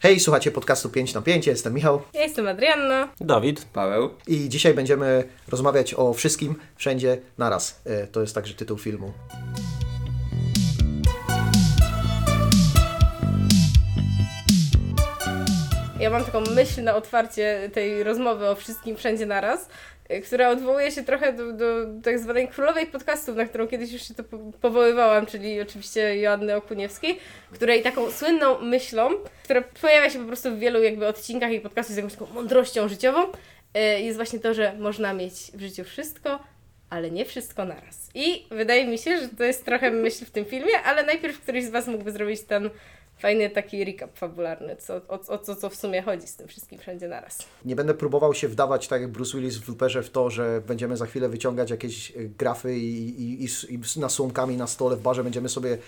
Hej, słuchacie podcastu 5 na 5, ja jestem Michał Ja jestem Adrianna. Dawid. Paweł. i dzisiaj będziemy rozmawiać o wszystkim, wszędzie, naraz. E, To jest także tytuł filmu. Ja mam taką myśl na otwarcie tej rozmowy o wszystkim wszędzie naraz, która odwołuje się trochę do, do tak zwanej królowej podcastów, na którą kiedyś już się to po- powoływałam, czyli oczywiście Joanny Okuniewskiej, której taką słynną myślą, która pojawia się po prostu w wielu jakby odcinkach jej podcastów z jakąś taką mądrością życiową, y, jest właśnie to, że można mieć w życiu wszystko, ale nie wszystko naraz. I wydaje mi się, że to jest trochę myśl w tym filmie, ale najpierw któryś z Was mógłby zrobić ten fajny taki recap fabularny, co, o, o co, co w sumie chodzi z tym wszystkim wszędzie naraz. Nie będę próbował się wdawać, tak jak Bruce Willis w Looperze, w to, że będziemy za chwilę wyciągać jakieś e, grafy i, i, i, i z nasłonkami na stole w barze będziemy sobie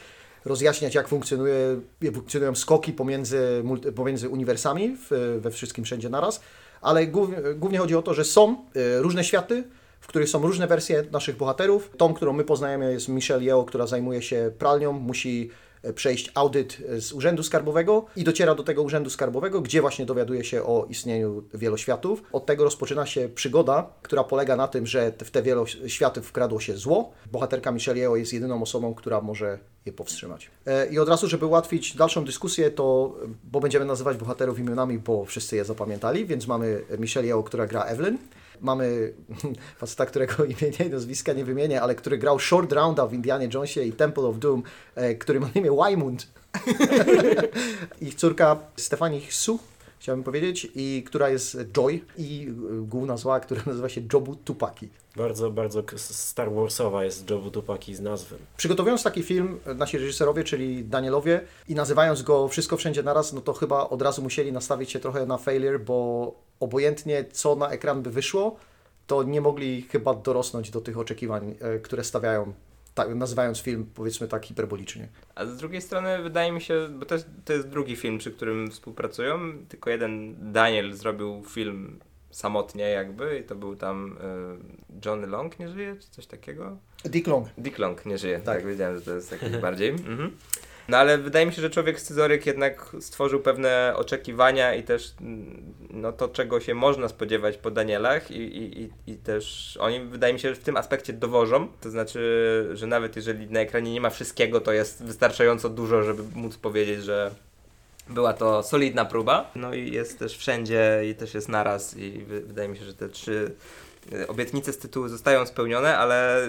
rozjaśniać, jak funkcjonuje, funkcjonują skoki pomiędzy, pomiędzy uniwersami w, we wszystkim wszędzie naraz, ale głównie, głównie chodzi o to, że są e, różne światy, w których są różne wersje naszych bohaterów. Tą, którą my poznajemy jest Michelle Yeoh, która zajmuje się pralnią, musi przejść audyt e, z Urzędu Skarbowego i dociera do tego Urzędu Skarbowego, gdzie właśnie dowiaduje się o istnieniu wieloświatów. Od tego rozpoczyna się przygoda, która polega na tym, że w te wieloświaty wkradło się zło. Bohaterka Michelle jest jedyną osobą, która może je powstrzymać. E, I od razu, żeby ułatwić dalszą dyskusję, to, e, bo będziemy nazywać bohaterów imionami, bo wszyscy je zapamiętali, więc mamy Michelle Yeoh, która gra Evelyn. Mamy faceta, którego imienia i nazwiska nie wymienię, ale który grał Short Rounda w Indianie Jonesie i Temple of Doom, e, który ma na imię Wymund. Ich córka Stefani Su, chciałbym powiedzieć, i która jest Joy i e, główna zła, która nazywa się Jobu Tupaki. Bardzo, bardzo Star Warsowa jest Jobu Tupaki z nazwy. Przygotowując taki film, nasi reżyserowie, czyli Danielowie, i nazywając go Wszystko Wszędzie Naraz, no to chyba od razu musieli nastawić się trochę na failure, bo obojętnie co na ekran by wyszło, to nie mogli chyba dorosnąć do tych oczekiwań, e, które stawiają, tak, nazywając film powiedzmy tak hiperbolicznie. A z drugiej strony wydaje mi się, bo to jest, to jest drugi film, przy którym współpracują, tylko jeden Daniel zrobił film samotnie jakby i to był tam y, Johnny Long nie żyje, czy coś takiego? Dick Long. Dick Long nie żyje, Tak. tak, wiedziałem, że to jest jakiś bardziej. Mhm. No ale wydaje mi się, że człowiek scyzoryk jednak stworzył pewne oczekiwania i też mm, no, to, czego się można spodziewać po Danielach i, i, i, też oni wydaje mi się, że w tym aspekcie dowożą. To znaczy, że nawet jeżeli na ekranie nie ma wszystkiego, to jest wystarczająco dużo, żeby móc powiedzieć, że była to solidna próba. No i jest też wszędzie i też jest naraz i wy- wydaje mi się, że te trzy obietnice z tytułu zostają spełnione, ale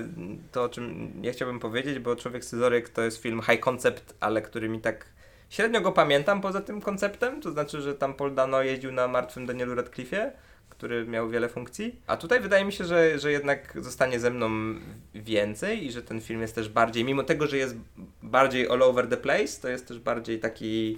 to o czym ja chciałbym powiedzieć, bo Człowiek Scyzoryk to jest film high concept, ale który mi tak średnio go pamiętam poza tym konceptem, to znaczy, że tam Paul Dano jeździł na martwym Danielu Radcliffe'ie, który miał wiele funkcji. A tutaj wydaje mi się, że, że jednak zostanie ze mną więcej i że ten film jest też bardziej, mimo tego, że jest bardziej all over the place, to jest też bardziej taki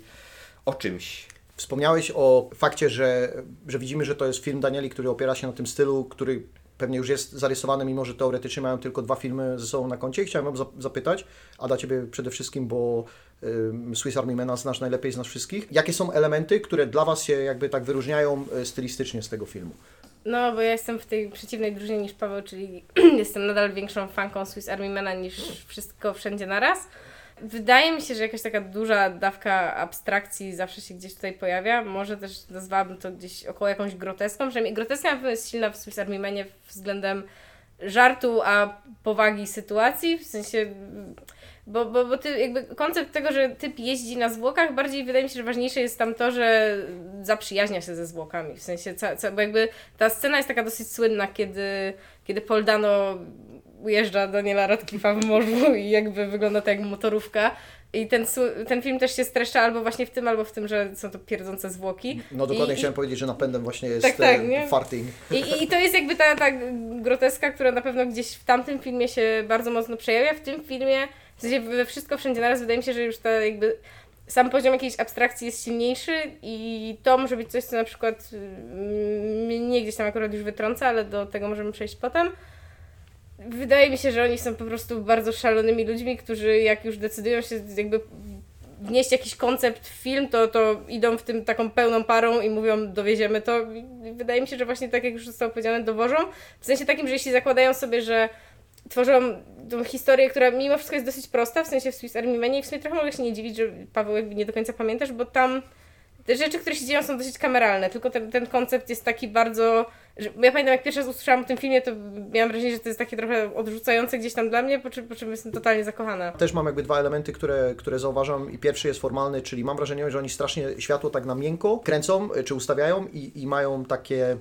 o czymś. Wspomniałeś o fakcie, że, że widzimy, że to jest film Danieli, który opiera się na tym stylu, który pewnie już jest zarysowany, mimo że teoretycznie mają tylko dwa filmy ze sobą na koncie. Chciałem zap- zapytać, a dla Ciebie przede wszystkim, bo Swiss Army Mana znasz najlepiej z nas wszystkich. Jakie są elementy, które dla Was się jakby tak wyróżniają y, stylistycznie z tego filmu? No, bo ja jestem w tej przeciwnej drużynie niż Paweł, czyli jestem nadal większą fanką Swiss Army Mana niż wszystko wszędzie naraz. Wydaje mi się, że jakaś taka duża dawka abstrakcji zawsze się gdzieś tutaj pojawia. Może też nazwałabym to gdzieś około jakąś groteską. Przynajmniej groteska na pewno jest silna w Swiss Army Manie względem żartu, a powagi sytuacji. W sensie, bo, bo, bo ty, jakby koncept tego, że typ jeździ na zwłokach, bardziej wydaje mi się, że ważniejsze jest tam to, że zaprzyjaźnia się ze zwłokami. W sensie, bo jakby ta scena jest taka dosyć słynna, kiedy, kiedy Paul Dano ujeżdża Daniela Radcliffe'a w morzu i jakby wygląda to jak motorówka. I ten, ten film też się streszcza albo właśnie w tym, albo w tym, że są to pierdzące zwłoki. No dokładnie I- chciałem powiedzieć, że napędem właśnie jest Tak, tak, e, nie? farting. I, i, I to jest jakby ta, ta groteska, która na pewno gdzieś w tamtym filmie się bardzo mocno przejawia. W tym filmie, w sensie we wszystko wszędzie naraz, wydaje mi się, że już ta jakby sam poziom jakiejś abstrakcji jest silniejszy i to może być coś, co na przykład mm, mnie gdzieś tam akurat już wytrąca, ale do tego możemy przejść potem. Wydaje mi się, że oni są po prostu bardzo szalonymi ludźmi, którzy jak już decydują się jakby wnieść jakiś koncept w film, to, to idą w tym taką pełną parą i mówią, dowieziemy to. I wydaje mi się, że właśnie tak jak już zostało powiedziane, dowożą. W sensie takim, że jeśli zakładają sobie, że tworzą tą historię, która mimo wszystko jest dosyć prosta, w sensie w Swiss Army Manie i w sumie trochę mogę się nie dziwić, że Paweł jakby nie do końca pamiętasz, bo tam te rzeczy, które się dzieją są dosyć kameralne, tylko ten, ten koncept jest taki bardzo... Ja pamiętam, jak pierwszy raz usłyszałam o tym filmie, to miałam wrażenie, że to jest takie trochę odrzucające gdzieś tam dla mnie, po czym, po czym jestem totalnie zakochana. Też mam jakby dwa elementy, które, które zauważam i pierwszy jest formalny, czyli mam wrażenie, że oni strasznie światło tak na miękko kręcą czy ustawiają i, i mają takie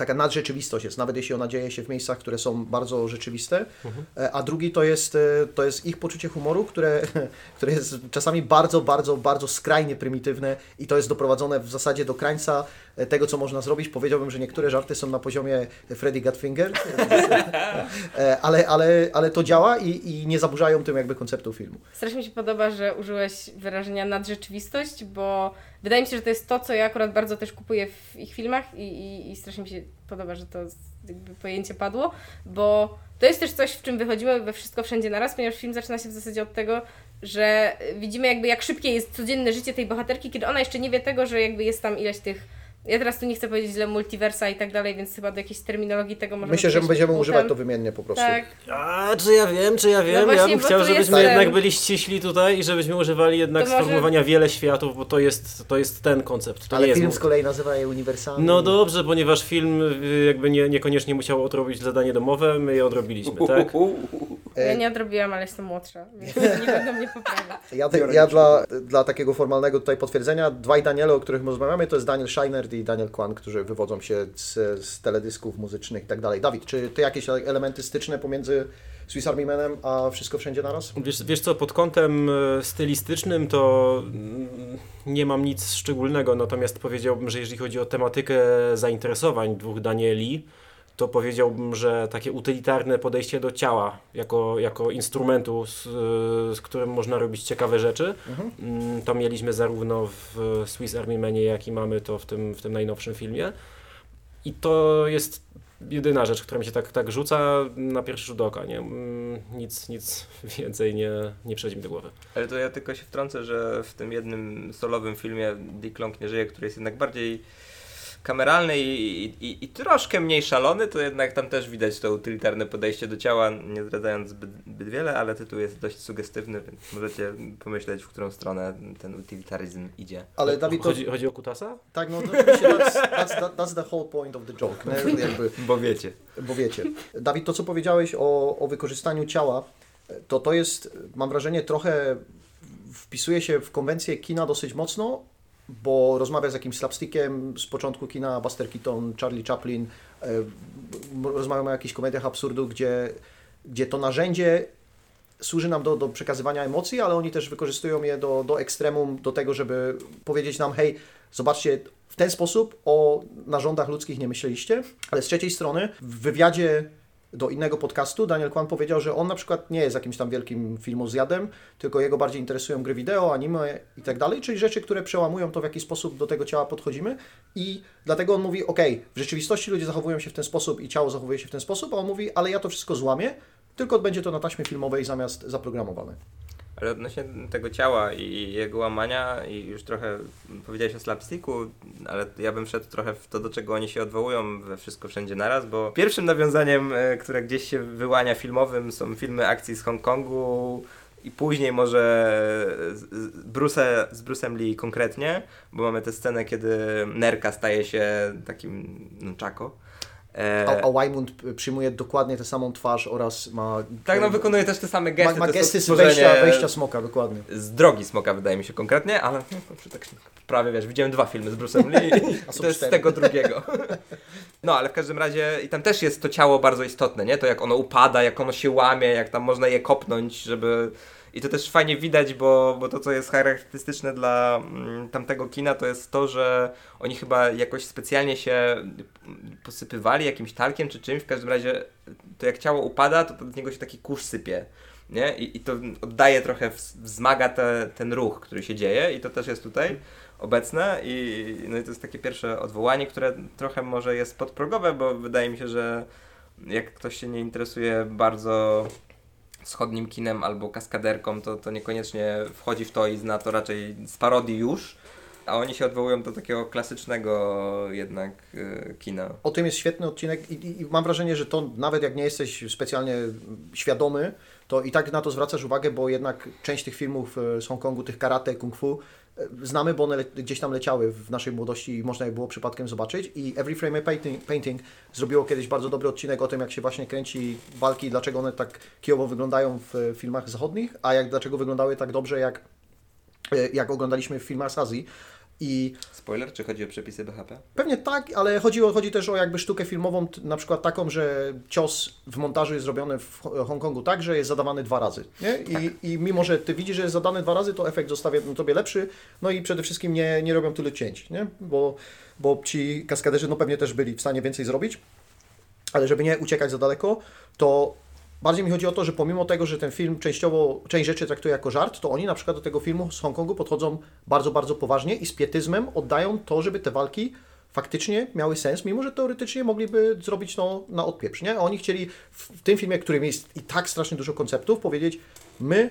taka nadrzeczywistość jest, nawet jeśli ona dzieje się w miejscach, które są bardzo rzeczywiste, E, a drugi to jest, e, to jest ich poczucie humoru, które, które jest czasami bardzo, bardzo, bardzo skrajnie prymitywne i to jest doprowadzone w zasadzie do krańca e, tego, co można zrobić. Powiedziałbym, że niektóre żarty są na poziomie Freddy Gutfinger, E, ale, ale, ale to działa i, i nie zaburzają tym jakby konceptu filmu. Strasznie mi się podoba, że użyłeś wyrażenia nadrzeczywistość, bo wydaje mi się, że to jest to, co ja akurat bardzo też kupuję w ich filmach i, i, i strasznie mi się podoba, że to pojęcie padło, bo to jest też coś, w czym wychodzimy we wszystko wszędzie naraz, ponieważ film zaczyna się w zasadzie od tego, że widzimy jakby jak szybkie jest codzienne życie tej bohaterki, kiedy ona jeszcze nie wie tego, że jakby jest tam ileś tych ja teraz tu nie chcę powiedzieć źle multiversa i tak dalej, więc chyba do jakiejś terminologii tego możemy Myślę, że będziemy potem. używać to wymiennie po prostu. Tak, A, czy ja wiem, czy ja wiem? ja właśnie, bym bo chciał, tu żebyśmy jest jednak byli ściśli tutaj i żebyśmy używali jednak To może- sformułowania wiele światów, bo to jest, to jest ten koncept. To Ale jest film z kolei nazywa je uniwersalny. No dobrze, ponieważ film y, jakby nie, niekoniecznie musiał odrobić zadanie domowe, my je odrobiliśmy, tak? ja nie odrobiłam, ale jestem młodsza, więc nie będą mnie poprawiać. Ja, ja dla, dla takiego formalnego tutaj potwierdzenia, dwaj Daniele, o których rozmawiamy, to jest Daniel I Daniel Kwan, którzy wywodzą się z, z teledysków muzycznych i tak dalej. Dawid, czy ty jakieś elementy styczne pomiędzy Swiss Army Manem a Wszystko Wszędzie Naraz? Wiesz, wiesz co, pod kątem e, stylistycznym to mm, nie mam nic szczególnego, natomiast powiedziałbym, że jeżeli chodzi o tematykę zainteresowań dwóch Danieli, to powiedziałbym, że takie utylitarne podejście do ciała jako, jako instrumentu, z, z którym można robić ciekawe rzeczy, mm, to mieliśmy zarówno w Swiss Army Manie, jak i mamy to w tym, w tym najnowszym filmie. I to jest jedyna rzecz, która mi się tak, tak rzuca na pierwszy rzut oka. Nie? Mm, Nic, nic więcej nie, nie przychodzi mi do głowy. Ale to ja tylko się wtrącę, że w tym jednym solowym filmie Dick Long nie żyje, który jest jednak bardziej kameralny i, i, i troszkę mniej szalony, to jednak tam też widać to utylitarne podejście do ciała, nie zdradzając zbyt, zbyt wiele, ale tytuł jest dość sugestywny, więc możecie pomyśleć, w którą stronę ten utylitaryzm idzie. Ale Dawid, to, Chodzi, chodzi o Kutasa? tak, no to oczywiście that's, that's, that's the whole point of the joke, nie? Jakby, Bo wiecie. bo wiecie. Dawid, to co powiedziałeś o, o wykorzystaniu ciała, to to jest, mam wrażenie, trochę wpisuje się w konwencję kina dosyć mocno, bo rozmawia z jakimś slapstickiem z początku kina, Buster Keaton, Charlie Chaplin, e, rozmawiam o jakichś komediach absurdu, gdzie, gdzie to narzędzie służy nam do, do przekazywania emocji, ale oni też wykorzystują je do, do ekstremum, do tego, żeby powiedzieć nam, hej, zobaczcie, w ten sposób o narządach ludzkich nie myśleliście, ale z trzeciej strony w wywiadzie do innego podcastu Daniel Kwan powiedział, że on na przykład nie jest jakimś tam wielkim filmozjadem, tylko jego bardziej interesują gry wideo, anime i tak dalej, czyli rzeczy, które przełamują to, w jaki sposób do tego ciała podchodzimy i dlatego on mówi, ok, w rzeczywistości ludzie zachowują się w ten sposób i ciało zachowuje się w ten sposób, a on mówi, ale ja to wszystko złamię, tylko będzie to na taśmie filmowej zamiast zaprogramowane. Ale odnośnie tego ciała i jego łamania i już trochę powiedziałeś o slapsticku, ale ja bym wszedł trochę w to, do czego oni się odwołują we Wszystko Wszędzie Naraz, bo pierwszym nawiązaniem, e, które gdzieś się wyłania filmowym są filmy akcji z Hongkongu i później może z, Bruce, z Bruce'em Lee konkretnie, bo mamy tę scenę, kiedy Nerka staje się takim nunchako. E, A, a Wymund przyjmuje dokładnie tę samą twarz oraz ma... tak, no wykonuje też te same gesty. Ma, ma gesty z wejścia, wejścia smoka, dokładnie. z drogi smoka wydaje mi się konkretnie, ale no, tak prawie wiesz, widziałem dwa filmy z Bruce'em Lee i to jest z tego drugiego. No, ale w każdym razie i tam też jest to ciało bardzo istotne, nie? To jak ono upada, jak ono się łamie, jak tam można je kopnąć, żeby... I to też fajnie widać, bo, bo to, co jest charakterystyczne dla mm, tamtego kina, to jest to, że oni chyba jakoś specjalnie się posypywali jakimś talkiem czy czymś. W każdym razie to jak ciało upada, to, z niego się taki kurz sypie. Nie? I, I to oddaje trochę, wz- wzmaga te, ten ruch, który się dzieje i to też jest tutaj obecne i, no i to jest takie pierwsze odwołanie, które trochę może jest podprogowe, bo wydaje mi się, że jak ktoś się nie interesuje bardzo wschodnim kinem albo kaskaderką, to, to niekoniecznie wchodzi w to i zna to raczej z parodii już, a oni się odwołują do takiego klasycznego jednak y, kina. O tym jest świetny odcinek i, i, mam wrażenie, że to nawet jak nie jesteś specjalnie świadomy, to i tak na to zwracasz uwagę, bo jednak część tych filmów z Hongkongu, tych karate, kung fu, znamy, bo one gdzieś tam leciały w naszej młodości i można je było przypadkiem zobaczyć. I Every Frame a Painting, Painting zrobiło kiedyś bardzo dobry odcinek o tym, jak się właśnie kręci walki i dlaczego one tak kijowo wyglądają w filmach zachodnich, a jak dlaczego wyglądały tak dobrze, jak, e, jak oglądaliśmy w filmach z Azji. I Spoiler, czy chodzi o przepisy BHP? Pewnie tak, ale chodzi, o, chodzi też o jakby sztukę filmową, na przykład taką, że cios w montażu jest zrobiony w Ho- Hongkongu tak, że jest zadawany dwa razy. Nie? I, I mimo, że ty widzisz, że jest zadany dwa razy, to efekt zostawia no, tobie lepszy. No i przede wszystkim nie, nie robią tyle cięć, nie? Bo, bo ci kaskaderzy no pewnie też byli w stanie więcej zrobić, ale żeby nie uciekać za daleko, to bardziej mi chodzi o to, że pomimo tego, że ten film częściowo, część rzeczy traktuje jako żart, to oni na przykład do tego filmu z Hongkongu podchodzą bardzo, bardzo poważnie i z pietyzmem oddają to, żeby te walki faktycznie miały sens, mimo że teoretycznie mogliby zrobić to na odpieprz, nie? A oni chcieli w, tym filmie, którym jest i tak strasznie dużo konceptów, powiedzieć, my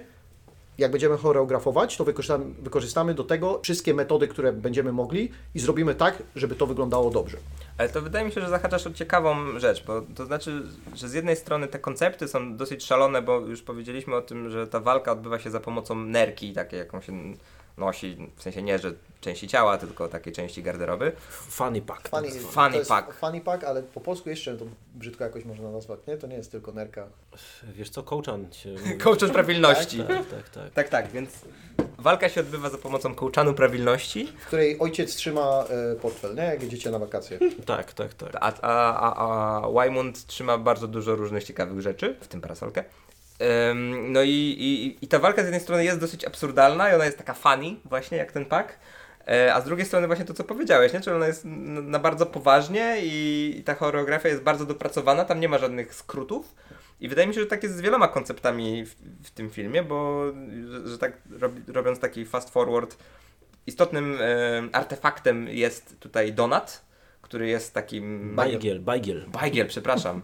jak będziemy choreografować, to wykorzystamy, wykorzystamy do tego wszystkie metody, które będziemy mogli i zrobimy tak, żeby to wyglądało dobrze. Ale to wydaje mi się, że zahaczasz o ciekawą rzecz, bo to znaczy, że z jednej strony te koncepty są dosyć szalone, bo już powiedzieliśmy o tym, że ta walka odbywa się za pomocą nerki, takiej jaką się nosi, w sensie nie, że części ciała, tylko takiej części garderoby. Funny pack. Funny, Funny pack. Funny pack, ale po polsku jeszcze to brzydko jakoś można nazwać, nie? To nie jest tylko nerka. Wiesz co, kołczan się. Kołczan prawilności. Tak, tak, tak. Tak, tak, więc walka się odbywa za pomocą kołczanu prawilności, w której ojciec trzyma e, portfel, nie? Jak jedziecie na wakacje. Tak, tak, tak. a, a, a, a Wymund trzyma bardzo dużo różnych ciekawych rzeczy, w tym parasolkę. No i, i, i ta walka z jednej strony jest dosyć absurdalna i ona jest taka funny, właśnie jak ten pak. E, A z drugiej strony właśnie to, co powiedziałeś, nie? Czyli ona jest na bardzo poważnie i, i ta choreografia jest bardzo dopracowana, tam nie ma żadnych skrótów. I wydaje mi się, że tak jest z wieloma konceptami w, w tym filmie, bo że, że tak robi, robiąc taki fast forward, istotnym e, artefaktem jest tutaj donat, który jest takim... Bajgiel, bajgiel. Bajgiel, przepraszam.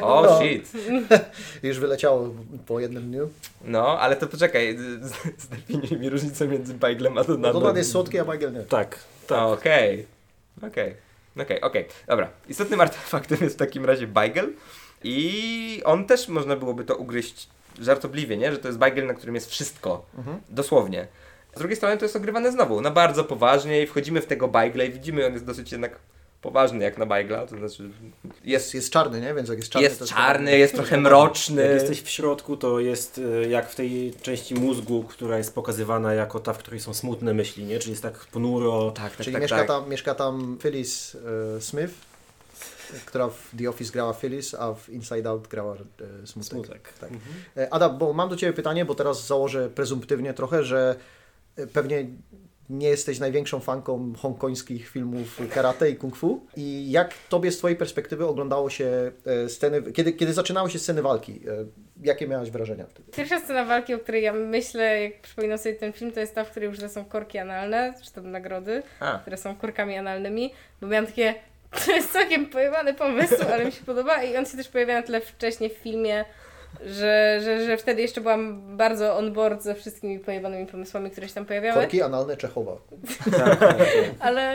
O, O, No. shit. Już wyleciało po jednym dniu. No, ale to poczekaj, zdefiniuj mi różnicę między bajglem a No donatą. donat jest słodki, a bagiel nie. Tak, tak. Okej, okej, okej, okej. Dobra, istotnym artefaktem jest w takim razie bajgel i on też można byłoby to ugryźć żartobliwie, nie? Że to jest bajgel, na którym jest wszystko. Mhm. Dosłownie. Z drugiej strony to jest ogrywane znowu na bardzo poważnie i wchodzimy w tego bajgla i widzimy, on jest dosyć jednak poważny jak na bajgla, to znaczy Jest, jest, czarny, nie? Więc jak jest czarny, to jest czarny, jest trochę mroczny. Jak jesteś w środku, to jest e, jak w tej części mózgu, która jest pokazywana jako ta, w której są smutne myśli, nie? Czyli jest tak ponuro. Tak, tak, Czyli tak, mieszka, tak. Tam, mieszka tam Phyllis e, Smith, która w The Office grała Phyllis, a w Inside Out grała e, Smutek. Smutek. Tak. E, Adam, bo mam do Ciebie pytanie, bo teraz założę prezumptywnie trochę, że pewnie nie jesteś największą fanką hongkońskich filmów karate i kung fu. I jak Tobie z Twojej perspektywy oglądało się e, sceny, kiedy, kiedy zaczynały się sceny walki? E, Jakie miałaś wrażenia wtedy? Pierwsza scena walki, o której ja myślę, jak przypominam sobie ten film, to jest ta, w której już są korki analne, czy tam nagrody, A. które są korkami analnymi, bo miałam takie, to jest całkiem pojebany pomysł, ale mi się podoba i on się też pojawia na tyle wcześnie w filmie, że, że, że wtedy jeszcze byłam bardzo on board ze wszystkimi pojebanymi pomysłami, które się tam pojawiały. Korki analne Czechowa. Tak, tak, tak. Ale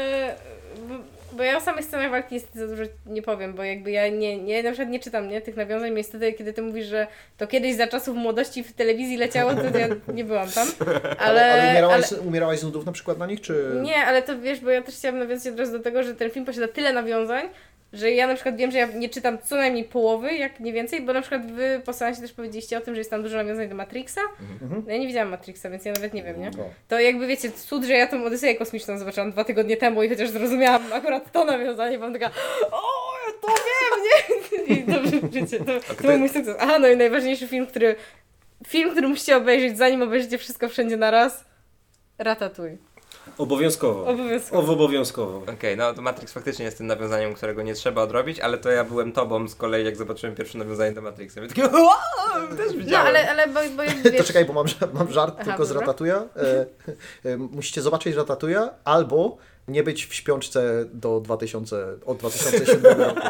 bo, bo ja o samych scenach walki niestety za dużo nie powiem, bo jakby ja nie, nie na przykład nie czytam nie, tych nawiązań, niestety kiedy ty mówisz, że to kiedyś za czasów młodości w telewizji leciało, to ja nie byłam tam. Ale, Ale, ale, umierałaś, ale- umierałaś z nudów na przykład na nich, czy... nie, ale to wiesz, bo ja też chciałam nawiązać od razu do tego, że ten film posiada tyle nawiązań, że ja na przykład wiem, że ja nie czytam co najmniej połowy, jak nie więcej, bo na przykład wy po seansie też powiedzieliście o tym, że jest tam dużo nawiązań do Matrixa. Mhm. No ja nie widziałam Matrixa, więc ja nawet nie wiem, nie? No. To jakby wiecie, cud, że ja tą Odyseję kosmiczną zobaczyłam dwa tygodnie temu i chociaż zrozumiałam akurat to nawiązanie, byłam taka o, ja to wiem, nie? I to, wiecie, to, to był mój sukces. Aha, no i najważniejszy film, który film, który musicie obejrzeć, zanim obejrzycie wszystko wszędzie na raz, Ratatouille. Obowiązkowo. Obowiązkowo. Obowiązkowo. Okej, no to Matrix faktycznie jest tym nawiązaniem, którego nie trzeba odrobić, ale to ja byłem tobą z kolei, jak zobaczyłem pierwsze nawiązanie do Matrixa. Ja takie, "Wow, też No, widziałem. ale, ale bo, bo jakby wiesz, To czekaj, bo mam, mam żart Aha, tylko z dobra. Ratatuja. E, e, musicie zobaczyć Ratatuja albo nie być w śpiączce do 2000, od 2007 roku.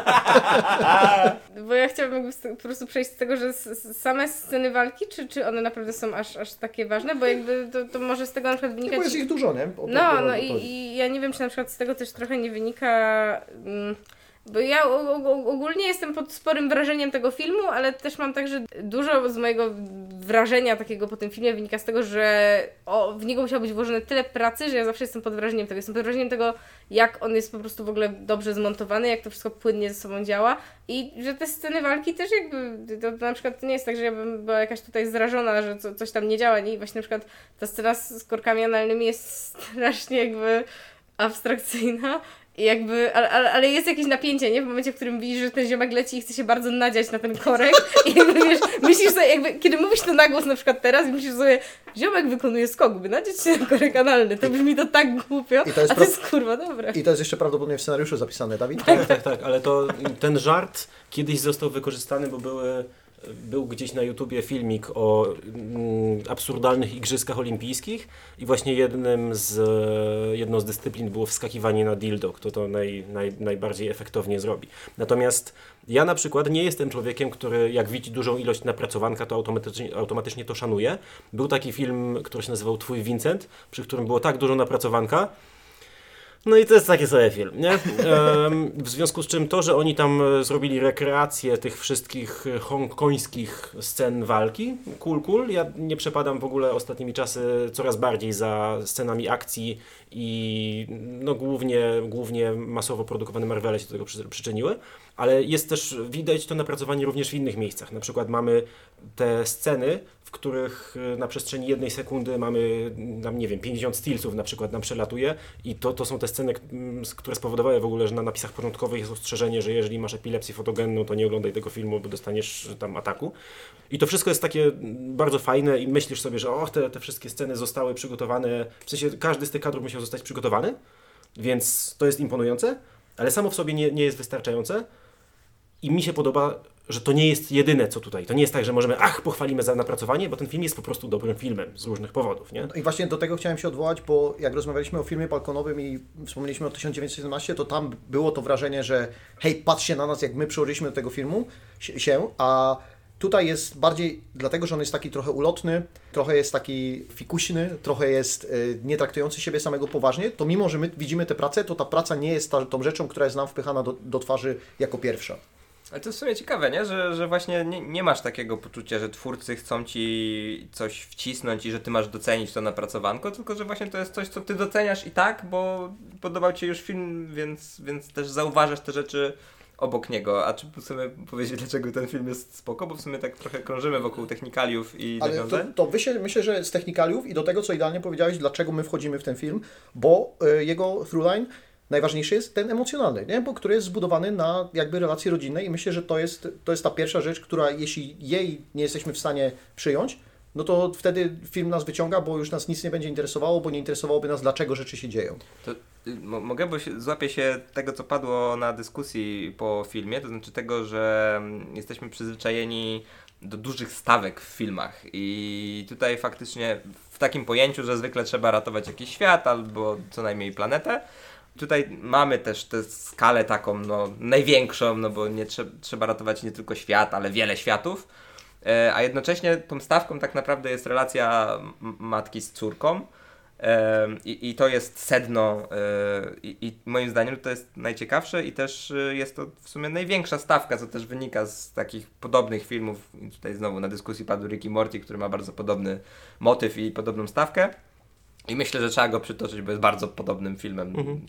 Bo ja chciałabym po prostu przejść z tego, że same sceny walki, czy, czy one naprawdę są aż, aż takie ważne? Bo jakby to, to może z tego na przykład wynikać... bo jest ich dużo, nie? No, no i, i ja nie wiem, czy na przykład z tego też trochę nie wynika... Mm, Bo ja ogólnie jestem pod sporym wrażeniem tego filmu, ale też mam tak, że dużo z mojego wrażenia takiego po tym filmie wynika z tego, że o, w niego musiało być włożone tyle pracy, że ja zawsze jestem pod wrażeniem tego. Jestem pod wrażeniem tego, jak on jest po prostu w ogóle dobrze zmontowany, jak to wszystko płynnie ze sobą działa i że te sceny walki też jakby, to, to na przykład to nie jest tak, że ja bym była jakaś tutaj zrażona, że co, coś tam nie działa, nie? I właśnie na przykład ta scena z korkami analnymi jest strasznie jakby abstrakcyjna i jakby, ale, ale, jest jakieś napięcie, nie? W momencie, w którym widzisz, że ten ziomek leci i chce się bardzo nadziać na ten korek i jakby wiesz, myślisz sobie, jakby, kiedy mówisz to na głos na przykład teraz i myślisz sobie, ziomek wykonuje skok, by nadziać się na korek analny, to brzmi to tak głupio, I to jest a to jest kurwa dobre. I to jest jeszcze prawdopodobnie w scenariuszu zapisane, Dawid? Tak, tak, tak, ale to ten żart kiedyś został wykorzystany, bo były był gdzieś na YouTubie filmik o mm, absurdalnych igrzyskach olimpijskich i właśnie jednym z, jedną z dyscyplin było wskakiwanie na dildo, kto to naj, naj, najbardziej efektownie zrobi. Natomiast ja na przykład nie jestem człowiekiem, który jak widzi dużą ilość napracowanka, to automatycznie, automatycznie to szanuje. Był taki film, który się nazywał Twój Vincent, przy którym było tak dużo napracowanka, no i to jest taki sobie film, nie? W związku z czym to, że oni tam e, zrobili rekreację tych wszystkich e, hongkońskich scen walki, cool, cool. Ja nie przepadam w ogóle ostatnimi czasy coraz bardziej za scenami akcji i no głównie, głównie masowo produkowane Marvele się do tego przyczyniły, ale jest też, widać to napracowanie również w innych miejscach. Na przykład mamy te sceny, w których e, na przestrzeni jednej sekundy mamy, nam nie wiem, 50 stylsów na przykład nam przelatuje i to, to są te sceny, które spowodowały w ogóle, że na napisach początkowych jest ostrzeżenie, że jeżeli masz epilepsję fotogenną, to nie oglądaj tego filmu, bo dostaniesz tam ataku. I to wszystko jest takie bardzo fajne i myślisz sobie, że och, te, te wszystkie sceny zostały przygotowane, w sensie każdy z tych kadrów musiał zostać przygotowany, więc to jest imponujące, ale samo w sobie nie, nie jest wystarczające. I mi się podoba, że to nie jest jedyne, co tutaj. To nie jest tak, że możemy, ach, pochwalimy za napracowanie, bo ten film jest po prostu dobrym filmem z różnych powodów, nie? No I właśnie do tego chciałem się odwołać, bo jak rozmawialiśmy o filmie balkonowym i wspomnieliśmy o 1917, to tam było to wrażenie, że hej, patrzcie na nas, jak my przełożyliśmy do tego filmu się, a Tutaj jest bardziej dlatego, że on jest taki trochę ulotny, trochę jest taki fikuśny, trochę jest y, nie traktujący siebie samego poważnie, to mimo, że my widzimy tę pracę, to ta praca nie jest ta, tą rzeczą, która jest nam wpychana do, do twarzy jako pierwsza. Ale to jest w sumie ciekawe, nie? Że, że właśnie nie, nie masz takiego poczucia, że twórcy chcą ci coś wcisnąć i że ty masz docenić to napracowanko, tylko że właśnie to jest coś, co ty doceniasz i tak, bo podobał ci już film, więc, więc też zauważasz te rzeczy obok niego. A czy chcemy powiedzieć, dlaczego ten film jest spoko? Bo w sumie tak trochę krążymy wokół technikaliów i Ale nawiązań. To, to myślę, myślę, że z technikaliów i do tego, co idealnie powiedziałeś, dlaczego my wchodzimy w ten film, bo y, jego throughline najważniejszy jest ten emocjonalny, nie? Bo, który jest zbudowany na jakby relacji rodzinnej i myślę, że to jest, to jest ta pierwsza rzecz, która jeśli jej nie jesteśmy w stanie przyjąć, no to wtedy film nas wyciąga, bo już nas nic nie będzie interesowało, bo nie interesowałoby nas, dlaczego rzeczy się dzieją. To, y, mogę, bo się, złapię się tego, co padło na dyskusji po filmie, to znaczy tego, że mm, jesteśmy przyzwyczajeni do dużych stawek w filmach i tutaj faktycznie w takim pojęciu, że zwykle trzeba ratować jakiś świat albo co najmniej planetę, Tutaj mamy też tę skalę taką no, największą, no bo nie trze trzeba ratować nie tylko świat, ale wiele światów. E, a jednocześnie tą stawką tak naprawdę jest relacja matki z córką. E, i, I to jest sedno, e, i, moim zdaniem to jest najciekawsze, i też e, jest to w sumie największa stawka, co też wynika z takich podobnych filmów. I tutaj znowu na dyskusji padł Ricky Morty, który ma bardzo podobny motyw i podobną stawkę. I myślę, że trzeba go przytoczyć, bo jest bardzo podobnym filmem. Mhm.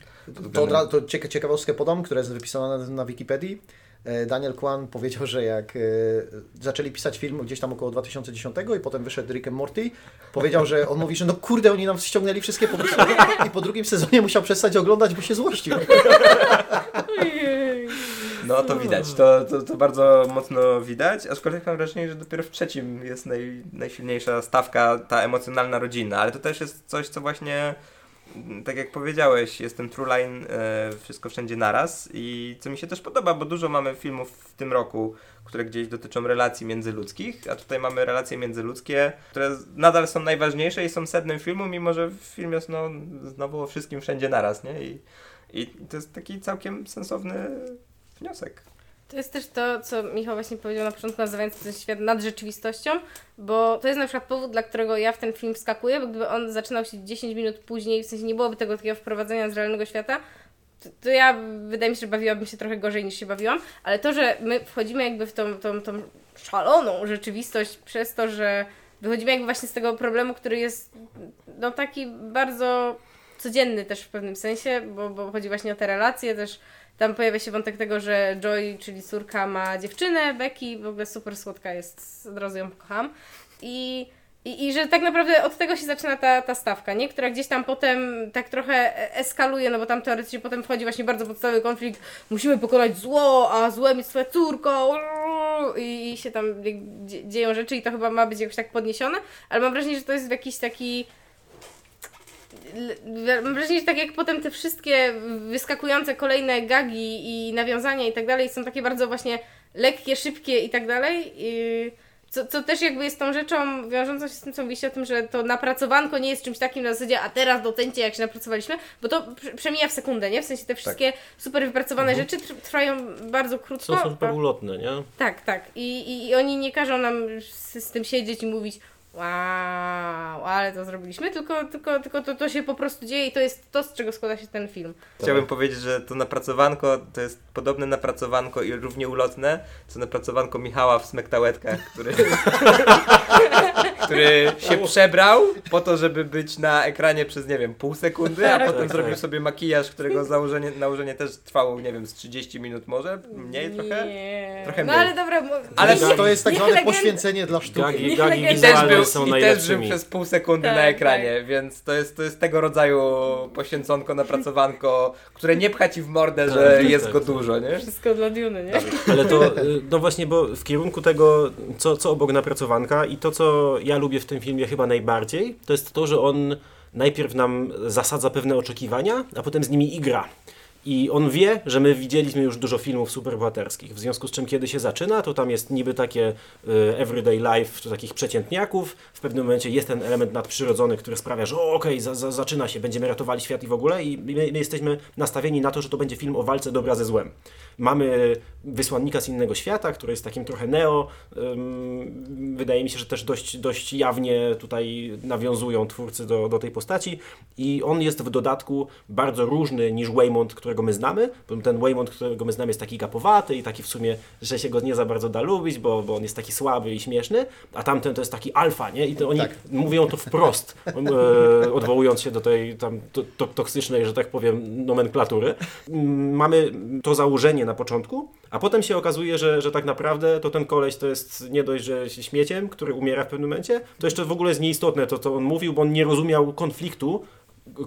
To, to, to ciekawostkę podam, która jest wypisana na, na Wikipedii. E, Daniel Kwan powiedział, że jak e, zaczęli pisać film gdzieś tam około 2010 i potem wyszedł Rick and Morty, powiedział, że on mówi, że no kurde, oni nam ściągnęli wszystkie pomysły i po drugim sezonie musiał przestać oglądać, bo się złościł. No to widać, to, to, to bardzo mocno widać, aczkolwiek mam wrażenie, że dopiero w trzecim jest naj, najsilniejsza stawka, ta emocjonalna rodzina, ale to też jest coś, co właśnie tak jak powiedziałeś, jestem True Line e, wszystko wszędzie naraz i co mi się też podoba, bo dużo mamy filmów w tym roku, które gdzieś dotyczą relacji międzyludzkich, a tutaj mamy relacje międzyludzkie, które nadal są najważniejsze i są sednem filmu, mimo że film jest no, znowu o wszystkim wszędzie naraz, nie? I, I to jest taki całkiem sensowny wniosek. To jest też to, co Michał właśnie powiedział na początku, nazywając ten świat nad rzeczywistością, bo to jest na przykład powód, dla którego ja w ten film wskakuję, bo gdyby on zaczynał się 10 minut później, w sensie nie byłoby tego takiego wprowadzenia z realnego świata, to, to ja wydaje mi się, że bawiłabym się trochę gorzej niż się bawiłam, ale to, że my wchodzimy jakby w tą, tą, tą szaloną rzeczywistość przez to, że wychodzimy jakby właśnie z tego problemu, który jest no taki bardzo codzienny też w pewnym sensie, bo, bo chodzi właśnie o te relacje też. Tam pojawia się wątek tego, że Joy, czyli córka, ma dziewczynę, Becky, w ogóle super słodka jest, od razu ją kocham. I, i, i że tak naprawdę od tego się zaczyna ta, ta stawka, nie? która gdzieś tam potem tak trochę e- eskaluje, no bo tam teoretycznie potem wchodzi właśnie bardzo podstawowy konflikt, musimy pokonać zło, a złem jest twoja córka, i, i się tam dzie- dzieją rzeczy i to chyba ma być jakoś tak podniesione, ale mam wrażenie, że to jest w jakiś taki wrażenie, że tak jak potem te wszystkie wyskakujące kolejne gagi i nawiązania i tak dalej są takie bardzo właśnie lekkie, szybkie i tak dalej. i Co, co też jakby jest tą rzeczą wiążącą się z tym, co mówiliście o tym, że to napracowanko nie jest czymś takim na zasadzie, a teraz docencie jak się napracowaliśmy, bo to prze- przemija w sekundę, nie? W sensie te wszystkie super wypracowane rzeczy tr- trwają bardzo krótko. Są a- super ulotne, nie? tak, tak. I, i, I oni nie każą nam z, z tym siedzieć i mówić wow, ale to zrobiliśmy, tylko, tylko, tylko to, to się po prostu dzieje i to jest to, z czego składa się ten film. Chciałbym powiedzieć, że to napracowanko to jest podobne napracowanko i równie ulotne, co napracowanko Michała w Smektałetkach, który, który się przebrał po to, żeby być na ekranie przez, nie wiem, pół sekundy, a potem Tak, zrobił tak. sobie makijaż, którego założenie, nałożenie też trwało, nie wiem, z 30 minut może? Mniej trochę? Nie. Trochę No mniej. ale dobra, Ale niech- To jest tak zwane legenda- poświęcenie dla sztuki. Gagi, gagi I też, był, są I też był przez pół sekundy Tak, na ekranie, więc to jest, to jest tego rodzaju poświęconko, napracowanko, które nie pcha ci w mordę, Tak, że tak, jest tak, go tak. dużo, nie? Wszystko dla Duny, nie? Ale to, y, no właśnie, bo w kierunku tego, co, co obok napracowanka i to, co ja lubię w tym filmie chyba najbardziej, to jest to, że on najpierw nam zasadza pewne oczekiwania, a potem z nimi igra. I on wie, że my widzieliśmy już dużo filmów superbohaterskich, w związku z czym kiedy się zaczyna, to tam jest niby takie y, everyday life, to takich przeciętniaków, w pewnym momencie jest ten element nadprzyrodzony, który sprawia, że okej, za, za, zaczyna się, będziemy ratowali świat i w ogóle i my, my jesteśmy nastawieni na to, że to będzie film o walce dobra ze złem. Mamy wysłannika z innego świata, który jest takim trochę neo, wydaje mi się, że też dość, dość jawnie tutaj nawiązują twórcy do, do tej postaci i on jest w dodatku bardzo różny niż Waymond, którego my znamy, bo ten Waymond, którego my znamy jest taki gapowaty i taki w sumie, że się go nie za bardzo da lubić, bo, bo on jest taki słaby i śmieszny, a tamten to jest taki alfa, nie? I to oni Tak. mówią to wprost, e, odwołując się do tej tam to, to, toksycznej, że tak powiem, nomenklatury. Mamy to założenie na początku, a potem się okazuje, że, że tak naprawdę to ten koleś to jest nie dość, że śmieciem, który umiera w pewnym momencie, to jeszcze w ogóle jest nieistotne to, co on mówił, bo on nie rozumiał konfliktu,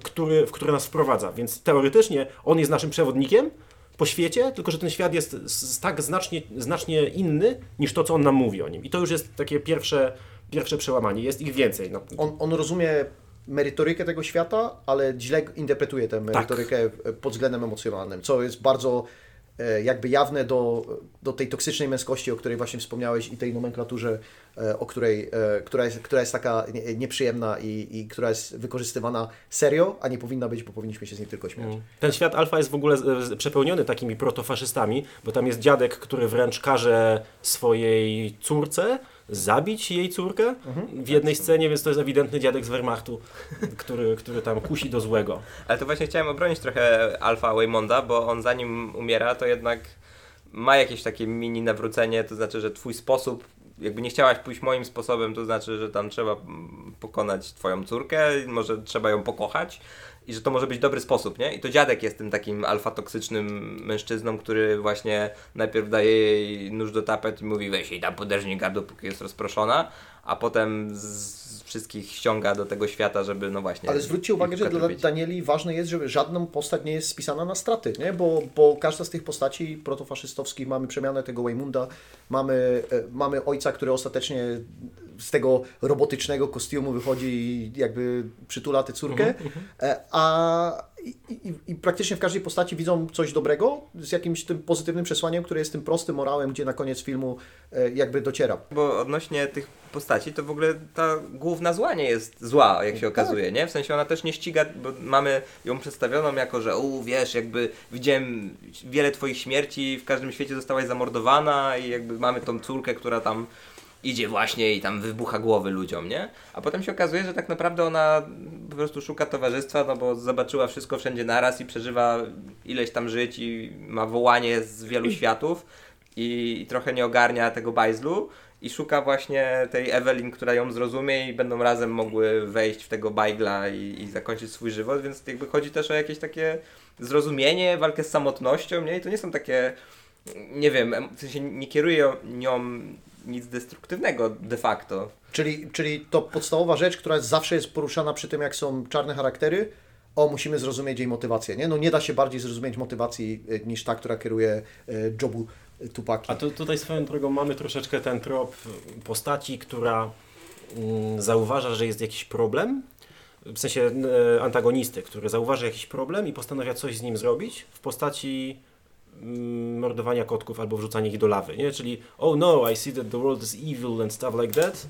który, w który nas wprowadza. Więc teoretycznie on jest naszym przewodnikiem po świecie, tylko że ten świat jest tak znacznie, znacznie inny niż to, co on nam mówi o nim. I to już jest takie pierwsze, pierwsze przełamanie. Jest ich więcej. No, On, on rozumie merytorykę tego świata, ale źle interpretuje tę merytorykę e, pod względem emocjonalnym, co jest bardzo jakby jawne do, do tej toksycznej męskości, o której właśnie wspomniałeś i tej nomenklaturze, e, o której, e, która, jest, która jest taka nie- nieprzyjemna i, i która jest wykorzystywana serio, a nie powinna być, bo powinniśmy się z niej tylko śmiać. Ten świat alfa jest w ogóle e, przepełniony takimi protofaszystami, bo tam jest dziadek, który wręcz każe swojej córce zabić jej córkę? W jednej scenie, więc to jest ewidentny dziadek z Wehrmachtu, który, który tam kusi do złego. Ale to właśnie chciałem obronić trochę Alfa Waymonda, bo on zanim umiera, to jednak ma jakieś takie mini nawrócenie, to znaczy, że twój sposób, jakby nie chciałaś pójść moim sposobem, to znaczy, że tam trzeba pokonać twoją córkę, może trzeba ją pokochać i że to może być dobry sposób, nie? I to dziadek jest tym takim alfa toksycznym mężczyzną, który właśnie najpierw daje jej nóż do tapet i mówi weź jej tam poderżnij gardło, póki jest rozproszona, a potem z wszystkich ściąga do tego świata, żeby no właśnie... Ale zwróćcie uwagę, że dla. Danieli ważne jest, że żadna postać nie jest spisana na straty, nie? Bo, bo każda z tych postaci protofaszystowskich, mamy przemianę tego Waymunda, mamy, e, mamy ojca, który ostatecznie z tego robotycznego kostiumu wychodzi i jakby przytula tę córkę, e, a i, i, i praktycznie w każdej postaci widzą coś dobrego z jakimś tym pozytywnym przesłaniem, które jest tym prostym morałem, gdzie na koniec filmu e, jakby dociera. Bo odnośnie tych postaci, to w ogóle ta główna zła nie jest zła, jak się okazuje, nie? W sensie ona też nie ściga, bo mamy ją przedstawioną jako, że u, wiesz, jakby widziałem wiele twoich śmierci, w każdym świecie zostałaś zamordowana i jakby mamy tą córkę, która tam idzie właśnie i tam wybucha głowy ludziom, nie? A potem się okazuje, że tak naprawdę ona po prostu szuka towarzystwa, no bo zobaczyła wszystko wszędzie naraz i przeżywa ileś tam żyć i ma wołanie z wielu światów i, trochę nie ogarnia tego bajzlu i szuka właśnie tej Evelyn, która ją zrozumie i będą razem mogły wejść w tego bajgla i, i zakończyć swój żywot, więc jakby chodzi też o jakieś takie zrozumienie, walkę z samotnością, nie? I to nie są takie, nie wiem, em- w sensie nie kieruje nią nic destruktywnego de facto. Czyli, czyli to podstawowa rzecz, która zawsze jest poruszana przy tym, jak są czarne charaktery, o, musimy zrozumieć jej motywację, nie? No nie da się bardziej zrozumieć motywacji e, niż ta, która kieruje e, jobu e, Tupaki. A tu, tutaj swoją drogą mamy troszeczkę ten trop postaci, która mm, zauważa, że jest jakiś problem, w sensie antagonisty, który zauważa jakiś problem i postanawia coś z nim zrobić w postaci mordowania kotków albo wrzucania ich do lawy, nie? Czyli oh no, I see that the world is evil and stuff like that.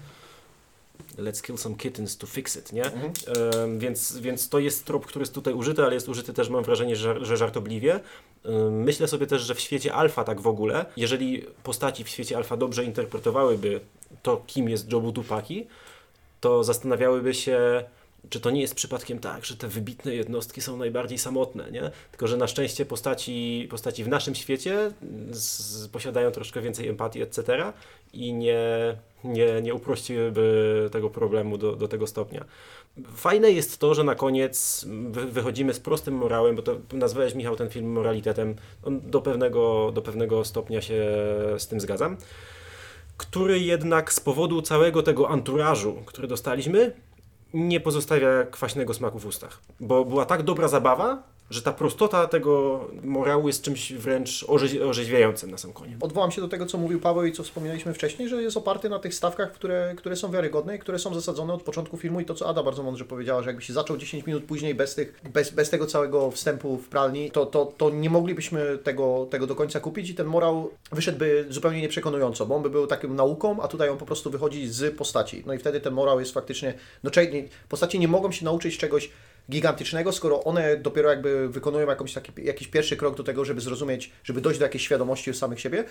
Let's kill some kittens to fix it, nie? Mhm. Więc, więc to jest trop, który jest tutaj użyty, ale jest użyty też, mam wrażenie, że, że żartobliwie. Myślę sobie też, że w świecie alfa tak w ogóle, jeżeli postaci w świecie alfa dobrze interpretowałyby to, kim jest Jobu Tupaki, to zastanawiałyby się, czy to nie jest przypadkiem tak, że te wybitne jednostki są najbardziej samotne, nie? Tylko, że na szczęście postaci, postaci w naszym świecie z, posiadają troszkę więcej empatii, etc. i nie, nie, nie uprościłyby tego problemu do, do tego stopnia. Fajne jest to, że na koniec wy, wychodzimy z prostym morałem, bo to nazwałeś Michał ten film moralitetem. Do pewnego, do pewnego stopnia się z tym zgadzam. Który jednak z powodu całego tego anturażu, który dostaliśmy, nie pozostawia kwaśnego smaku w ustach. Bo była tak dobra zabawa, że ta prostota tego morału jest czymś wręcz orze- orzeźwiającym na sam koniec. Odwołam się do tego, co mówił Paweł i co wspominaliśmy wcześniej, że jest oparty na tych stawkach, które, które są wiarygodne i które są zasadzone od początku filmu i to, co Ada bardzo mądrze powiedziała, że jakby się zaczął 10 minut później bez, tych, bez, bez tego całego wstępu w pralni, to, to, to nie moglibyśmy tego, tego do końca kupić i ten morał wyszedłby zupełnie nieprzekonująco, bo on by był taką nauką, a tutaj on po prostu wychodzi z postaci. No i wtedy ten morał jest faktycznie, no postaci nie mogą się nauczyć czegoś gigantycznego, skoro one dopiero jakby wykonują jakąś taki, jakiś pierwszy krok do tego, żeby zrozumieć, żeby dojść do jakiejś świadomości samych siebie.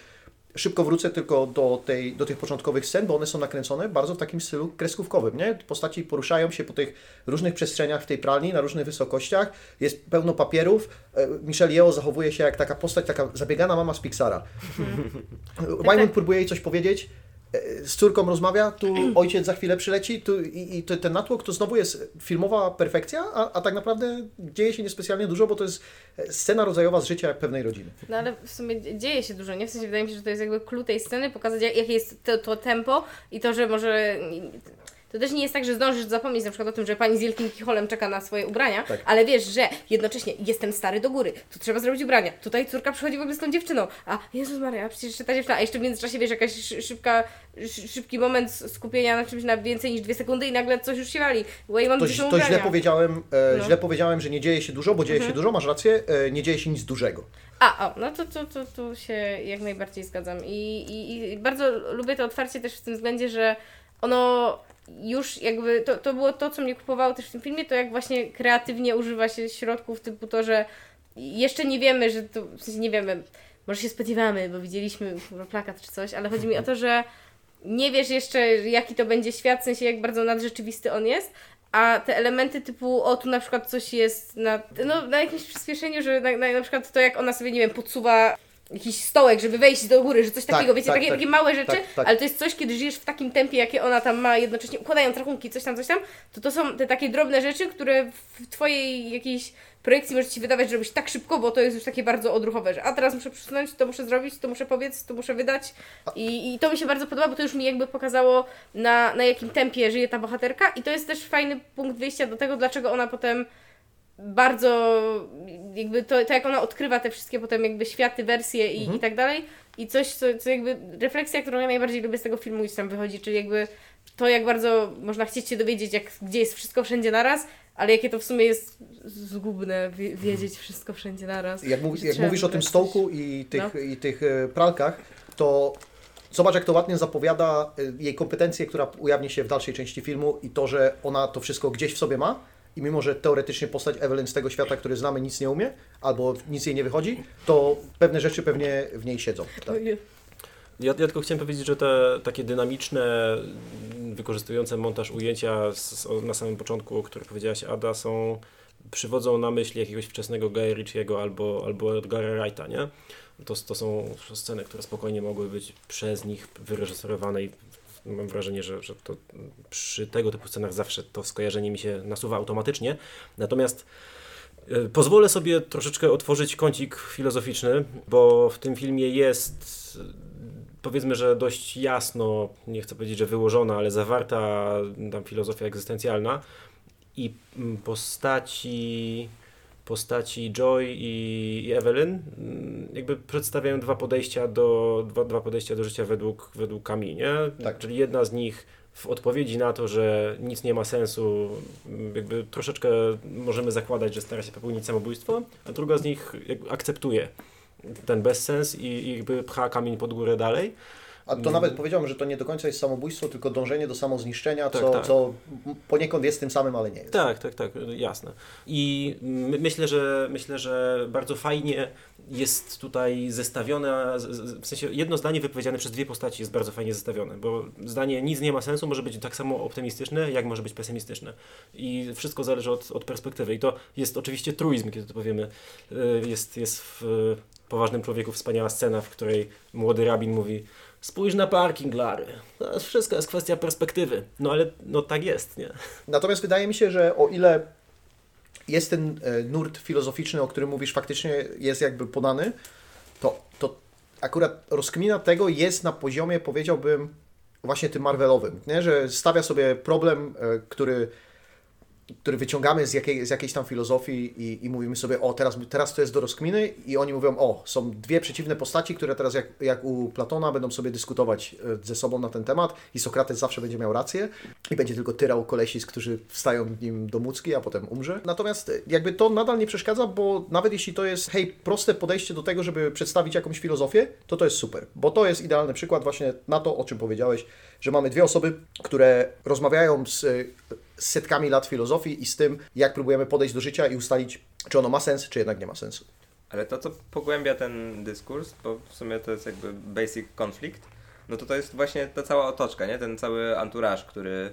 Szybko wrócę tylko do, tej, do tych początkowych scen, bo one są nakręcone bardzo w takim stylu kreskówkowym, nie? Postaci poruszają się po tych różnych przestrzeniach w tej pralni, na różnych wysokościach, jest pełno papierów. E, Michelle Yeoh zachowuje się jak taka postać, taka zabiegana mama z Pixara. Wyman próbuje jej coś powiedzieć, z córką rozmawia, tu ojciec za chwilę przyleci tu, i, i ten natłok to znowu jest filmowa perfekcja, a, a tak naprawdę dzieje się niespecjalnie dużo, bo to jest e, scena rodzajowa z życia pewnej rodziny. No ale w sumie dzieje się dużo, nie? W sensie wydaje mi się, że to jest jakby clue tej sceny, pokazać jak, jakie jest to, to tempo i to, że może... To też nie jest tak, że zdążysz zapomnieć na przykład o tym, że pani z wielkim kicholem czeka na swoje ubrania, Tak. ale wiesz, że jednocześnie jest ten stary do góry, tu trzeba zrobić ubrania, tutaj córka przychodzi w ogóle z tą dziewczyną, a Jezus Maria, przecież jeszcze ta dziewczyna, a jeszcze w międzyczasie wiesz, jakaś szy- szybka, szy- szybki moment skupienia na czymś na więcej niż dwie sekundy i nagle coś już się wali. Wayman, To, gdzie są to źle powiedziałem, e, No. źle powiedziałem, że nie dzieje się dużo, bo dzieje się dużo, masz rację, e, nie dzieje się nic dużego. A, o, no to, to, to, tu się jak najbardziej zgadzam. I, i, I bardzo lubię to otwarcie też w tym względzie, że ono już jakby, to, to było to, co mnie kupowało też w tym filmie, to jak właśnie kreatywnie używa się środków typu to, że jeszcze nie wiemy, że to, w sensie nie wiemy, może się spodziewamy, bo widzieliśmy plakat czy coś, ale chodzi mi o to, że nie wiesz jeszcze, jaki to będzie świat, w sensie jak bardzo nadrzeczywisty on jest, a te elementy typu, o tu na przykład coś jest na, no, na jakimś przyspieszeniu, że na, na, na przykład to jak ona sobie, nie wiem, podsuwa jakiś stołek, żeby wejść do góry, że coś Tak, takiego, wiecie, tak, takie, tak. takie małe rzeczy, Tak, tak. ale to jest coś, kiedy żyjesz w takim tempie, jakie ona tam ma, jednocześnie układając rachunki, coś tam, coś tam, to to są te takie drobne rzeczy, które w twojej jakiejś projekcji może Ci wydawać, że robisz tak szybko, bo to jest już takie bardzo odruchowe, że a teraz muszę przesunąć, to muszę zrobić, to muszę powiedzieć, to muszę wydać i, i to mi się bardzo podoba, bo to już mi jakby pokazało na, na jakim tempie żyje ta bohaterka i to jest też fajny punkt wyjścia do tego, dlaczego ona potem bardzo jakby to, to jak ona odkrywa te wszystkie potem jakby światy, wersje i, i tak dalej i coś, co, co jakby refleksja, którą ja najbardziej lubię z tego filmu gdzieś tam wychodzi, czyli jakby to jak bardzo można chcieć się dowiedzieć, jak, gdzie jest wszystko wszędzie naraz, ale jakie to w sumie jest zgubne wie, wiedzieć wszystko wszędzie naraz. Jak, mów, Że jak mówisz o tym stołku i tych, No. i tych e, pralkach, to zobacz jak to ładnie zapowiada e, jej kompetencje, która ujawni się w dalszej części filmu i to, że ona to wszystko gdzieś w sobie ma i mimo, że teoretycznie postać Evelyn z tego świata, który znamy, nic nie umie albo nic jej nie wychodzi, to pewne rzeczy pewnie w niej siedzą. Tak. Ja, ja tylko chciałem powiedzieć, że te takie dynamiczne, wykorzystujące montaż ujęcia z, na samym początku, o których powiedziałaś Ada, są przywodzą na myśl jakiegoś wczesnego Guy Ritchiego albo, albo Edgara Wrighta, nie? To, to są sceny, które spokojnie mogły być przez nich wyreżyserowane i mam wrażenie, że, że to przy tego typu scenach zawsze to skojarzenie mi się nasuwa automatycznie. Natomiast e, pozwolę sobie troszeczkę otworzyć kącik filozoficzny, bo w tym filmie jest powiedzmy, że dość jasno, nie chcę powiedzieć, że wyłożona, ale zawarta tam filozofia egzystencjalna i postaci postaci Joy i, i Evelyn mm, jakby przedstawiają dwa podejścia do, dwa, dwa podejścia do życia według, według Kami, nie? Tak. Czyli jedna z nich w odpowiedzi na to, że nic nie ma sensu, mm, jakby troszeczkę możemy zakładać, że stara się popełnić samobójstwo, a druga z nich akceptuje ten bezsens i, i jakby pcha kamień pod górę dalej. A to nawet powiedziałbym, że to nie do końca jest samobójstwo, tylko dążenie do samozniszczenia, Tak, co, tak. co poniekąd jest tym samym, ale nie jest. Tak, tak, tak, jasne. I my, myślę, że myślę, że bardzo fajnie jest tutaj zestawione, w sensie jedno zdanie wypowiedziane przez dwie postaci jest bardzo fajnie zestawione, bo zdanie nic nie ma sensu może być tak samo optymistyczne, jak może być pesymistyczne. I wszystko zależy od, od perspektywy. I to jest oczywiście truizm, kiedy to powiemy. Y, Jest, jest w Poważnym Człowieku wspaniała scena, w której młody rabin mówi Spójrz na parking, Lary. To wszystko jest kwestia perspektywy. No ale no tak jest, nie? Natomiast wydaje mi się, że o ile jest ten e, nurt filozoficzny, o którym mówisz, faktycznie jest jakby podany, to, to akurat rozkmina tego jest na poziomie, powiedziałbym, właśnie tym Marvelowym, nie? że stawia sobie problem, e, który, który wyciągamy z, jakiej, z jakiejś tam filozofii i, i mówimy sobie, o teraz, teraz to jest do rozkminy i oni mówią, o są dwie przeciwne postaci, które teraz jak, jak u Platona będą sobie dyskutować e, ze sobą na ten temat i Sokrates zawsze będzie miał rację i będzie tylko tyrał kolesi, którzy wstają nim do mucki, a potem umrze. Natomiast e, jakby to nadal nie przeszkadza, bo nawet jeśli to jest, hej, proste podejście do tego, żeby przedstawić jakąś filozofię, to to jest super, bo to jest idealny przykład właśnie na to, o czym powiedziałeś, że mamy dwie osoby, które rozmawiają z, z setkami lat filozofii i z tym, jak próbujemy podejść do życia i ustalić, czy ono ma sens, czy jednak nie ma sensu. Ale to, co pogłębia ten dyskurs, bo w sumie to jest jakby basic conflict, no to to jest właśnie ta cała otoczka, nie? Ten cały anturaż, który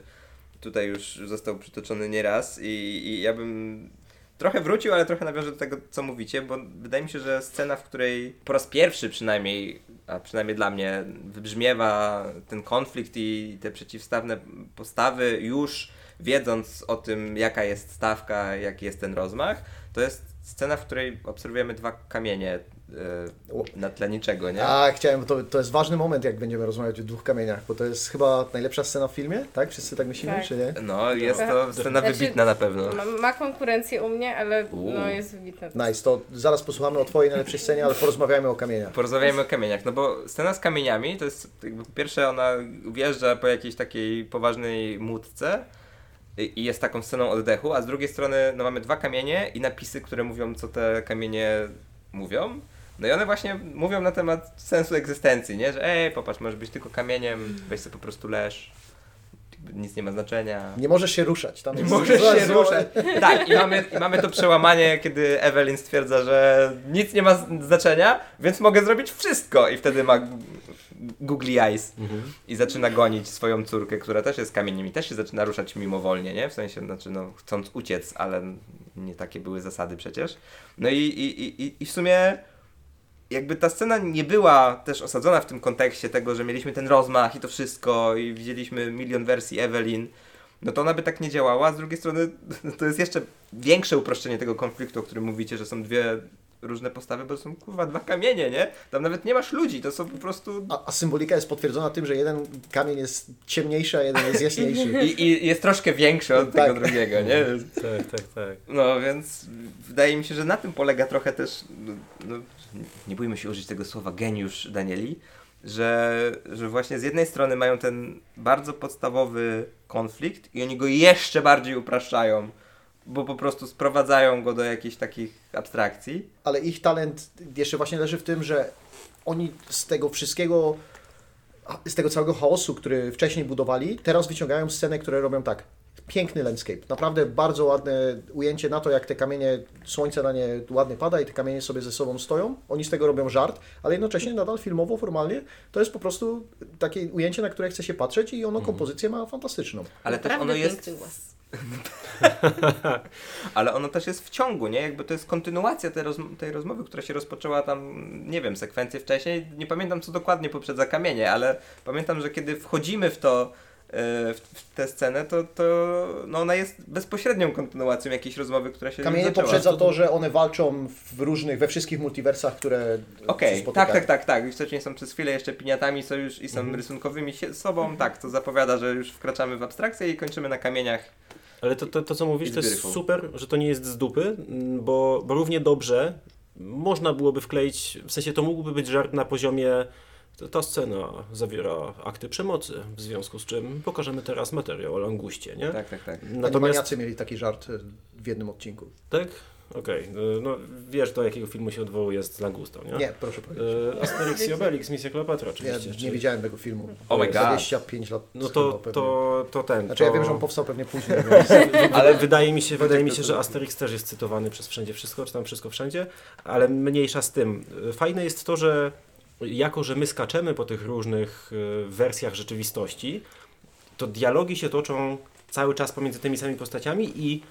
tutaj już został przytoczony nieraz i, i ja bym trochę wrócił, ale trochę nawiążę do tego, co mówicie, bo wydaje mi się, że scena, w której po raz pierwszy przynajmniej, a przynajmniej dla mnie, wybrzmiewa ten konflikt i te przeciwstawne postawy już wiedząc o tym, jaka jest stawka, jaki jest ten rozmach, to jest scena, w której obserwujemy dwa kamienie e, na tle niczego, nie? A, chciałem, to, to jest ważny moment, jak będziemy rozmawiać o dwóch kamieniach, bo to jest chyba najlepsza scena w filmie, tak? Wszyscy tak myślimy, Tak. czy nie? No, jest to scena Znaczy, wybitna na pewno. Ma, ma konkurencję u mnie, ale Uuu. no, jest wybitna. Nice, to zaraz posłuchamy o Twojej najlepszej scenie, ale porozmawiamy o kamieniach. Porozmawiajmy o kamieniach, no bo scena z kamieniami to jest jakby po pierwsze ona wjeżdża po jakiejś takiej poważnej módce i jest taką sceną oddechu, a z drugiej strony no mamy dwa kamienie i napisy, które mówią co te kamienie mówią. No i one właśnie mówią na temat sensu egzystencji, nie? Że ej, popatrz, możesz być tylko kamieniem, weź sobie po prostu leż, nic nie ma znaczenia. Nie możesz się ruszać. Tam Nie możesz się zła- ruszać. Tak, i mamy, i mamy to przełamanie, kiedy Evelyn stwierdza, że nic nie ma znaczenia, więc mogę zrobić wszystko. I wtedy ma googly eyes i zaczyna gonić swoją córkę, która też jest kamieniem i też się zaczyna ruszać mimowolnie, nie? W sensie, znaczy, no, chcąc uciec, ale nie takie były zasady przecież. No i, i, i- i w sumie jakby ta scena nie była też osadzona w tym kontekście tego, że mieliśmy ten rozmach i to wszystko i widzieliśmy milion wersji Evelyn, no to ona by tak nie działała. Z drugiej strony to jest jeszcze większe uproszczenie tego konfliktu, o którym mówicie, że są dwie różne postawy, bo to są kurwa dwa kamienie, nie? Tam nawet nie masz ludzi, to są po prostu... A, a symbolika jest potwierdzona tym, że jeden kamień jest ciemniejszy, a jeden jest jaśniejszy. I, I jest troszkę większy od Tak. tego drugiego, nie? Tak, tak, tak. No więc wydaje mi się, że na tym polega trochę też, no, no, nie bójmy się użyć tego słowa geniusz Danieli, że, że właśnie z jednej strony mają ten bardzo podstawowy konflikt i oni go jeszcze bardziej upraszczają, bo po prostu sprowadzają go do jakichś takich abstrakcji. Ale ich talent jeszcze właśnie leży w tym, że oni z tego wszystkiego, z tego całego chaosu, który wcześniej budowali, teraz wyciągają scenę, które robią tak. piękny landscape. Naprawdę bardzo ładne ujęcie na to, jak te kamienie, słońce na nie ładnie pada i te kamienie sobie ze sobą stoją. Oni z tego robią żart, ale jednocześnie nadal filmowo, formalnie, to jest po prostu takie ujęcie, na które chce się patrzeć i ono kompozycję ma fantastyczną. Ale też ono jest. Ale ono też jest w ciągu, nie? Jakby to jest kontynuacja tej, rozm- tej rozmowy, która się rozpoczęła tam, nie wiem, sekwencję wcześniej. Nie pamiętam, co dokładnie poprzedza kamienie, ale pamiętam, że kiedy wchodzimy w to, e, w, w tę scenę, to, to no ona jest bezpośrednią kontynuacją jakiejś rozmowy, która się Kamienie zaczęła. poprzedza to, że one walczą w różnych, we wszystkich multiversach, które Okej, spotykają. tak, tak, tak, tak. Wcześniej są przez chwilę jeszcze piniatami są już, i są Mhm. rysunkowymi sobą. Tak, to zapowiada, że już wkraczamy w abstrakcję i kończymy na kamieniach. Ale to, to, to co mówisz, to jest super, że to nie jest z dupy, bo, bo równie dobrze można byłoby wkleić, w sensie to mógłby być żart na poziomie ta- ta scena zawiera akty przemocy, w związku z czym pokażemy teraz materiał o languście, nie? Tak, tak, tak. Natomiast Natomiast, Maniacy mieli taki żart w jednym odcinku. tak? Okej, y, no wiesz do jakiego filmu się odwołuje z langustą, nie? Nie, proszę powiedzieć. Y, Asterix i Obelix, Misja Kleopatra Ja oczywiście. nie czy- widziałem tego filmu. Oh my god. 25 lat No to, to, to ten. Znaczy ja to... wiem, że on powstał pewnie później. Ale wydaje mi się, wydaje mi się, że Asterix też jest cytowany przez wszędzie wszystko, czy tam wszystko wszędzie, ale mniejsza z tym. Fajne jest to, że jako, że my skaczemy po tych różnych y, wersjach rzeczywistości, to dialogi się toczą cały czas pomiędzy tymi samymi postaciami i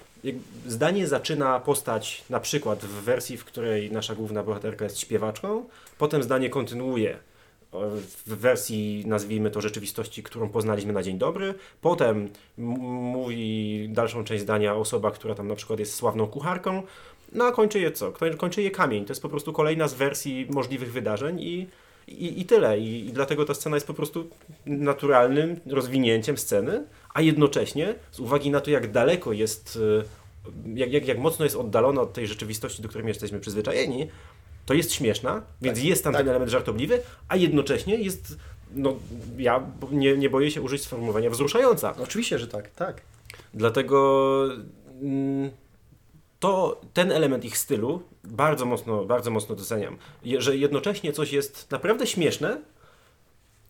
zdanie zaczyna postać na przykład w wersji, w której nasza główna bohaterka jest śpiewaczką, potem zdanie kontynuuje o, w wersji, nazwijmy to, rzeczywistości, którą poznaliśmy na dzień dobry. Potem mówi dalszą część zdania osoba, która tam na przykład jest sławną kucharką. No a kończy je co? Koń- Kończy je kamień. To jest po prostu kolejna z wersji możliwych wydarzeń i, i, i tyle. I, I dlatego ta scena jest po prostu naturalnym rozwinięciem sceny, a jednocześnie z uwagi na to, jak daleko jest, y, jak, jak, jak mocno jest oddalona od tej rzeczywistości, do której my jesteśmy przyzwyczajeni, to jest śmieszna, więc jest tam tak. ten element żartobliwy, a jednocześnie jest, no ja nie, nie boję się użyć sformułowania wzruszająca. Oczywiście, że tak, tak. Dlatego mm, to ten element ich stylu bardzo mocno, bardzo mocno doceniam. Że jednocześnie coś jest naprawdę śmieszne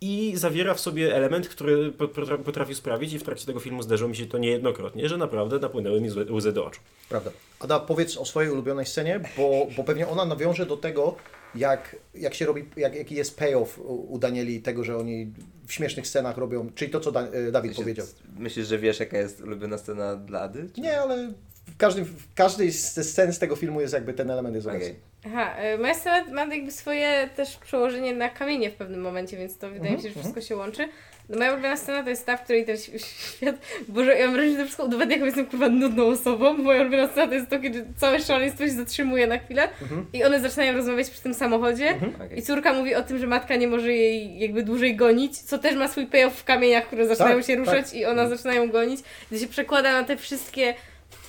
i zawiera w sobie element, który po- potra- potrafi sprawić, i w trakcie tego filmu zdarzyło mi się to niejednokrotnie, że naprawdę napłynęły mi łzy- do oczu. Prawda. Ada, powiedz o swojej ulubionej scenie, bo, bo pewnie ona nawiąże do tego, jak, jak się robi, jak, jaki jest payoff u, u Danieli tego, że oni w śmiesznych scenach robią, czyli to, co da, e, Dawid Myślisz, powiedział. myślisz, że wiesz, jaka jest ulubiona scena dla Ady? Czy- Nie, ale w, każdym, w każdej ze scen z tego filmu jest jakby ten element jest Okej. obecny. Aha, y, moja scena ma jakby swoje też przełożenie na kamienie w pewnym momencie, więc to wydaje mi się, że wszystko się łączy. No moja ulubiona scena to jest ta, w której ten świat... Boże, ja mam wrażenie, że to wszystko udowadnia, jaką jestem kurwa nudną osobą. Moja ulubiona scena to jest to, kiedy całe szaleństwo się zatrzymuje na chwilę i one zaczynają rozmawiać przy tym samochodzie Okej. i córka mówi o tym, że matka nie może jej jakby dłużej gonić, co też ma swój payoff w kamieniach, które zaczynają Tak, się ruszać tak. i ona zaczyna ją gonić. Gdy się przekłada na te wszystkie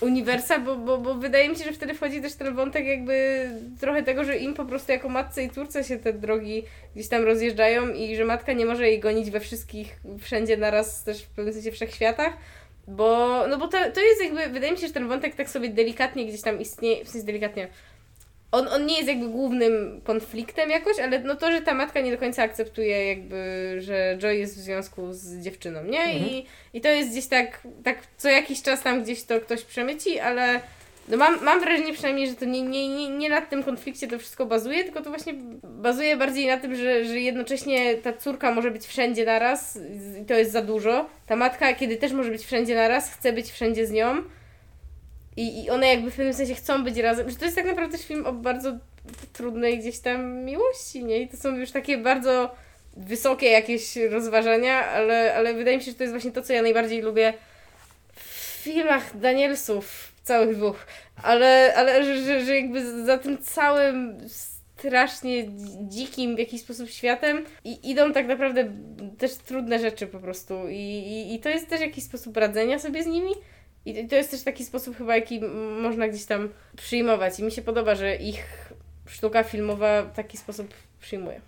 uniwersa, bo, bo, bo wydaje mi się, że wtedy wchodzi też ten wątek jakby trochę tego, że im po prostu jako matce i córce się te drogi gdzieś tam rozjeżdżają i że matka nie może jej gonić we wszystkich, wszędzie naraz, też w pewnym sensie wszechświatach. Bo, no bo to, to jest jakby, wydaje mi się, że ten wątek tak sobie delikatnie gdzieś tam istnieje, w sensie delikatnie, on, on nie jest jakby głównym konfliktem jakoś, ale no to, że ta matka nie do końca akceptuje jakby, że Joy jest w związku z dziewczyną, nie? I, I to jest gdzieś tak, tak co jakiś czas tam gdzieś to ktoś przemyci, ale no mam, mam wrażenie przynajmniej, że to nie, nie, nie, nie na tym konflikcie to wszystko bazuje, tylko to właśnie bazuje bardziej na tym, że, że jednocześnie ta córka może być wszędzie naraz i to jest za dużo. Ta matka, kiedy też może być wszędzie naraz, chce być wszędzie z nią. I, I one jakby w pewnym sensie chcą być razem. Że to jest tak naprawdę też film o bardzo trudnej gdzieś tam miłości, nie? I to są już takie bardzo wysokie jakieś rozważania, ale, ale wydaje mi się, że to jest właśnie to, co ja najbardziej lubię w filmach Danielsów, całych dwóch. Ale, ale że, że, że jakby za tym całym strasznie dzikim w jakiś sposób światem i idą tak naprawdę też trudne rzeczy po prostu I, i, i to jest też jakiś sposób radzenia sobie z nimi i to jest też taki sposób chyba, jaki można gdzieś tam przyjmować i mi się podoba, że ich sztuka filmowa w taki sposób przyjmuje.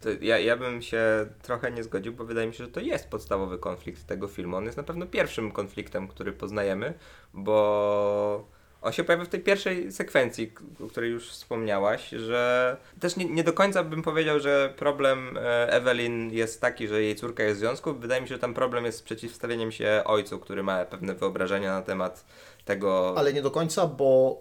To ja, ja bym się trochę nie zgodził, bo wydaje mi się, że to jest podstawowy konflikt tego filmu. On jest na pewno pierwszym konfliktem, który poznajemy, bo On się pojawia w tej pierwszej sekwencji, o której już wspomniałaś, że też nie, nie do końca bym powiedział, że problem e, Evelyn jest taki, że jej córka jest w związku. Wydaje mi się, że tam problem jest z przeciwstawieniem się ojcu, który ma pewne wyobrażenia na temat tego. Ale nie do końca, bo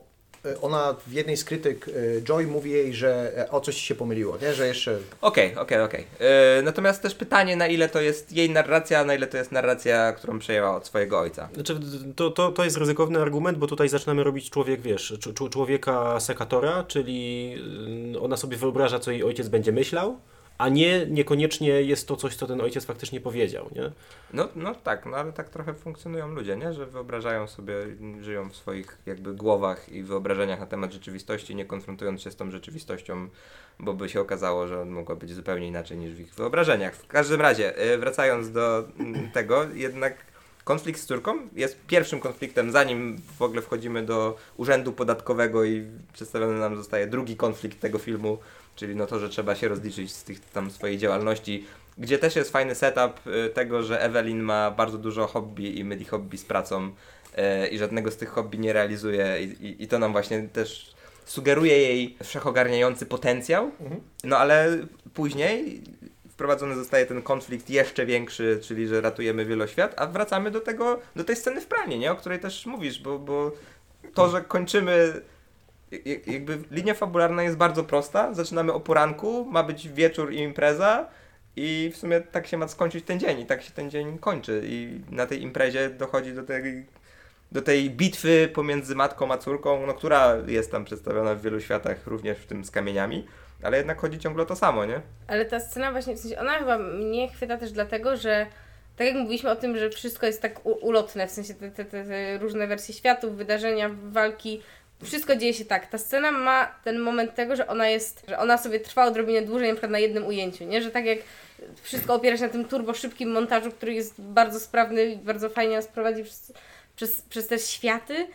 ona w jednej z krytyk e, Joy mówi jej, że e, o coś się pomyliło, nie? Że jeszcze Okej, okej, okej. E, Natomiast też pytanie, na ile to jest jej narracja, a na ile to jest narracja, którą przejęła od swojego ojca. Znaczy, to, to, to jest ryzykowny argument, bo tutaj zaczynamy robić człowiek, wiesz, człowieka sekatora, czyli y, ona sobie wyobraża, co jej ojciec będzie myślał, a nie niekoniecznie jest to coś, co ten ojciec faktycznie powiedział, nie? No, no tak, no ale tak trochę funkcjonują ludzie, nie? Że wyobrażają sobie, żyją w swoich jakby głowach i wyobrażeniach na temat rzeczywistości, nie konfrontując się z tą rzeczywistością, bo by się okazało, że mogła być zupełnie inaczej niż w ich wyobrażeniach. W każdym razie, y, wracając do mm, tego, jednak konflikt z córką jest pierwszym konfliktem, zanim w ogóle wchodzimy do urzędu podatkowego i przedstawiony nam zostaje drugi konflikt tego filmu, czyli no to, że trzeba się rozliczyć z tych tam swojej działalności, gdzie też jest fajny setup y, tego, że Evelyn ma bardzo dużo hobby i myli hobby z pracą y, i żadnego z tych hobby nie realizuje i, i, i to nam właśnie też sugeruje jej wszechogarniający potencjał, no ale później wprowadzony zostaje ten konflikt jeszcze większy, czyli że ratujemy wieloświat, a wracamy do tego, do tej sceny w pralni, nie? O której też mówisz, bo, bo to, że kończymy jakby linia fabularna jest bardzo prosta. Zaczynamy o poranku, ma być wieczór i impreza i w sumie tak się ma skończyć ten dzień i tak się ten dzień kończy i na tej imprezie dochodzi do tej, do tej bitwy pomiędzy matką a córką, no, która jest tam przedstawiona w wielu światach, również w tym z kamieniami, ale jednak chodzi ciągle o to samo, nie? Ale ta scena właśnie, w sensie ona chyba mnie chwyta też dlatego, że tak jak mówiliśmy o tym, że wszystko jest tak ulotne, w sensie te, te, te różne wersje światów, wydarzenia, walki, wszystko dzieje się tak. Ta scena ma ten moment tego, że ona jest, że ona sobie trwa odrobinę dłużej na przykład na jednym ujęciu, nie? Że tak jak wszystko opiera się na tym turbo szybkim montażu, który jest bardzo sprawny i bardzo fajnie nas prowadzi przez, przez, przez te światy,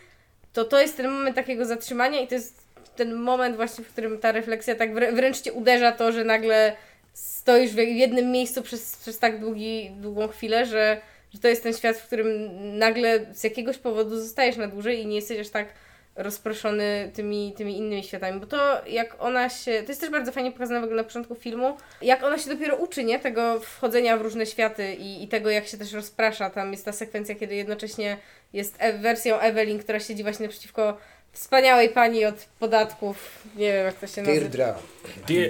to to jest ten moment takiego zatrzymania i to jest ten moment właśnie, w którym ta refleksja tak wrę- wręcz cię uderza to, że nagle stoisz w jednym miejscu przez, przez tak długi, długą chwilę, że, że to jest ten świat, w którym nagle z jakiegoś powodu zostajesz na dłużej i nie jesteś aż tak rozproszony tymi, tymi innymi światami, bo to jak ona się, to jest też bardzo fajnie pokazane w ogóle na początku filmu, jak ona się dopiero uczy, nie, tego wchodzenia w różne światy i, i tego jak się też rozprasza, tam jest ta sekwencja, kiedy jednocześnie jest e- wersją Evelyn, która siedzi właśnie naprzeciwko wspaniałej pani od podatków, nie wiem jak to się nazywa. Deirdre.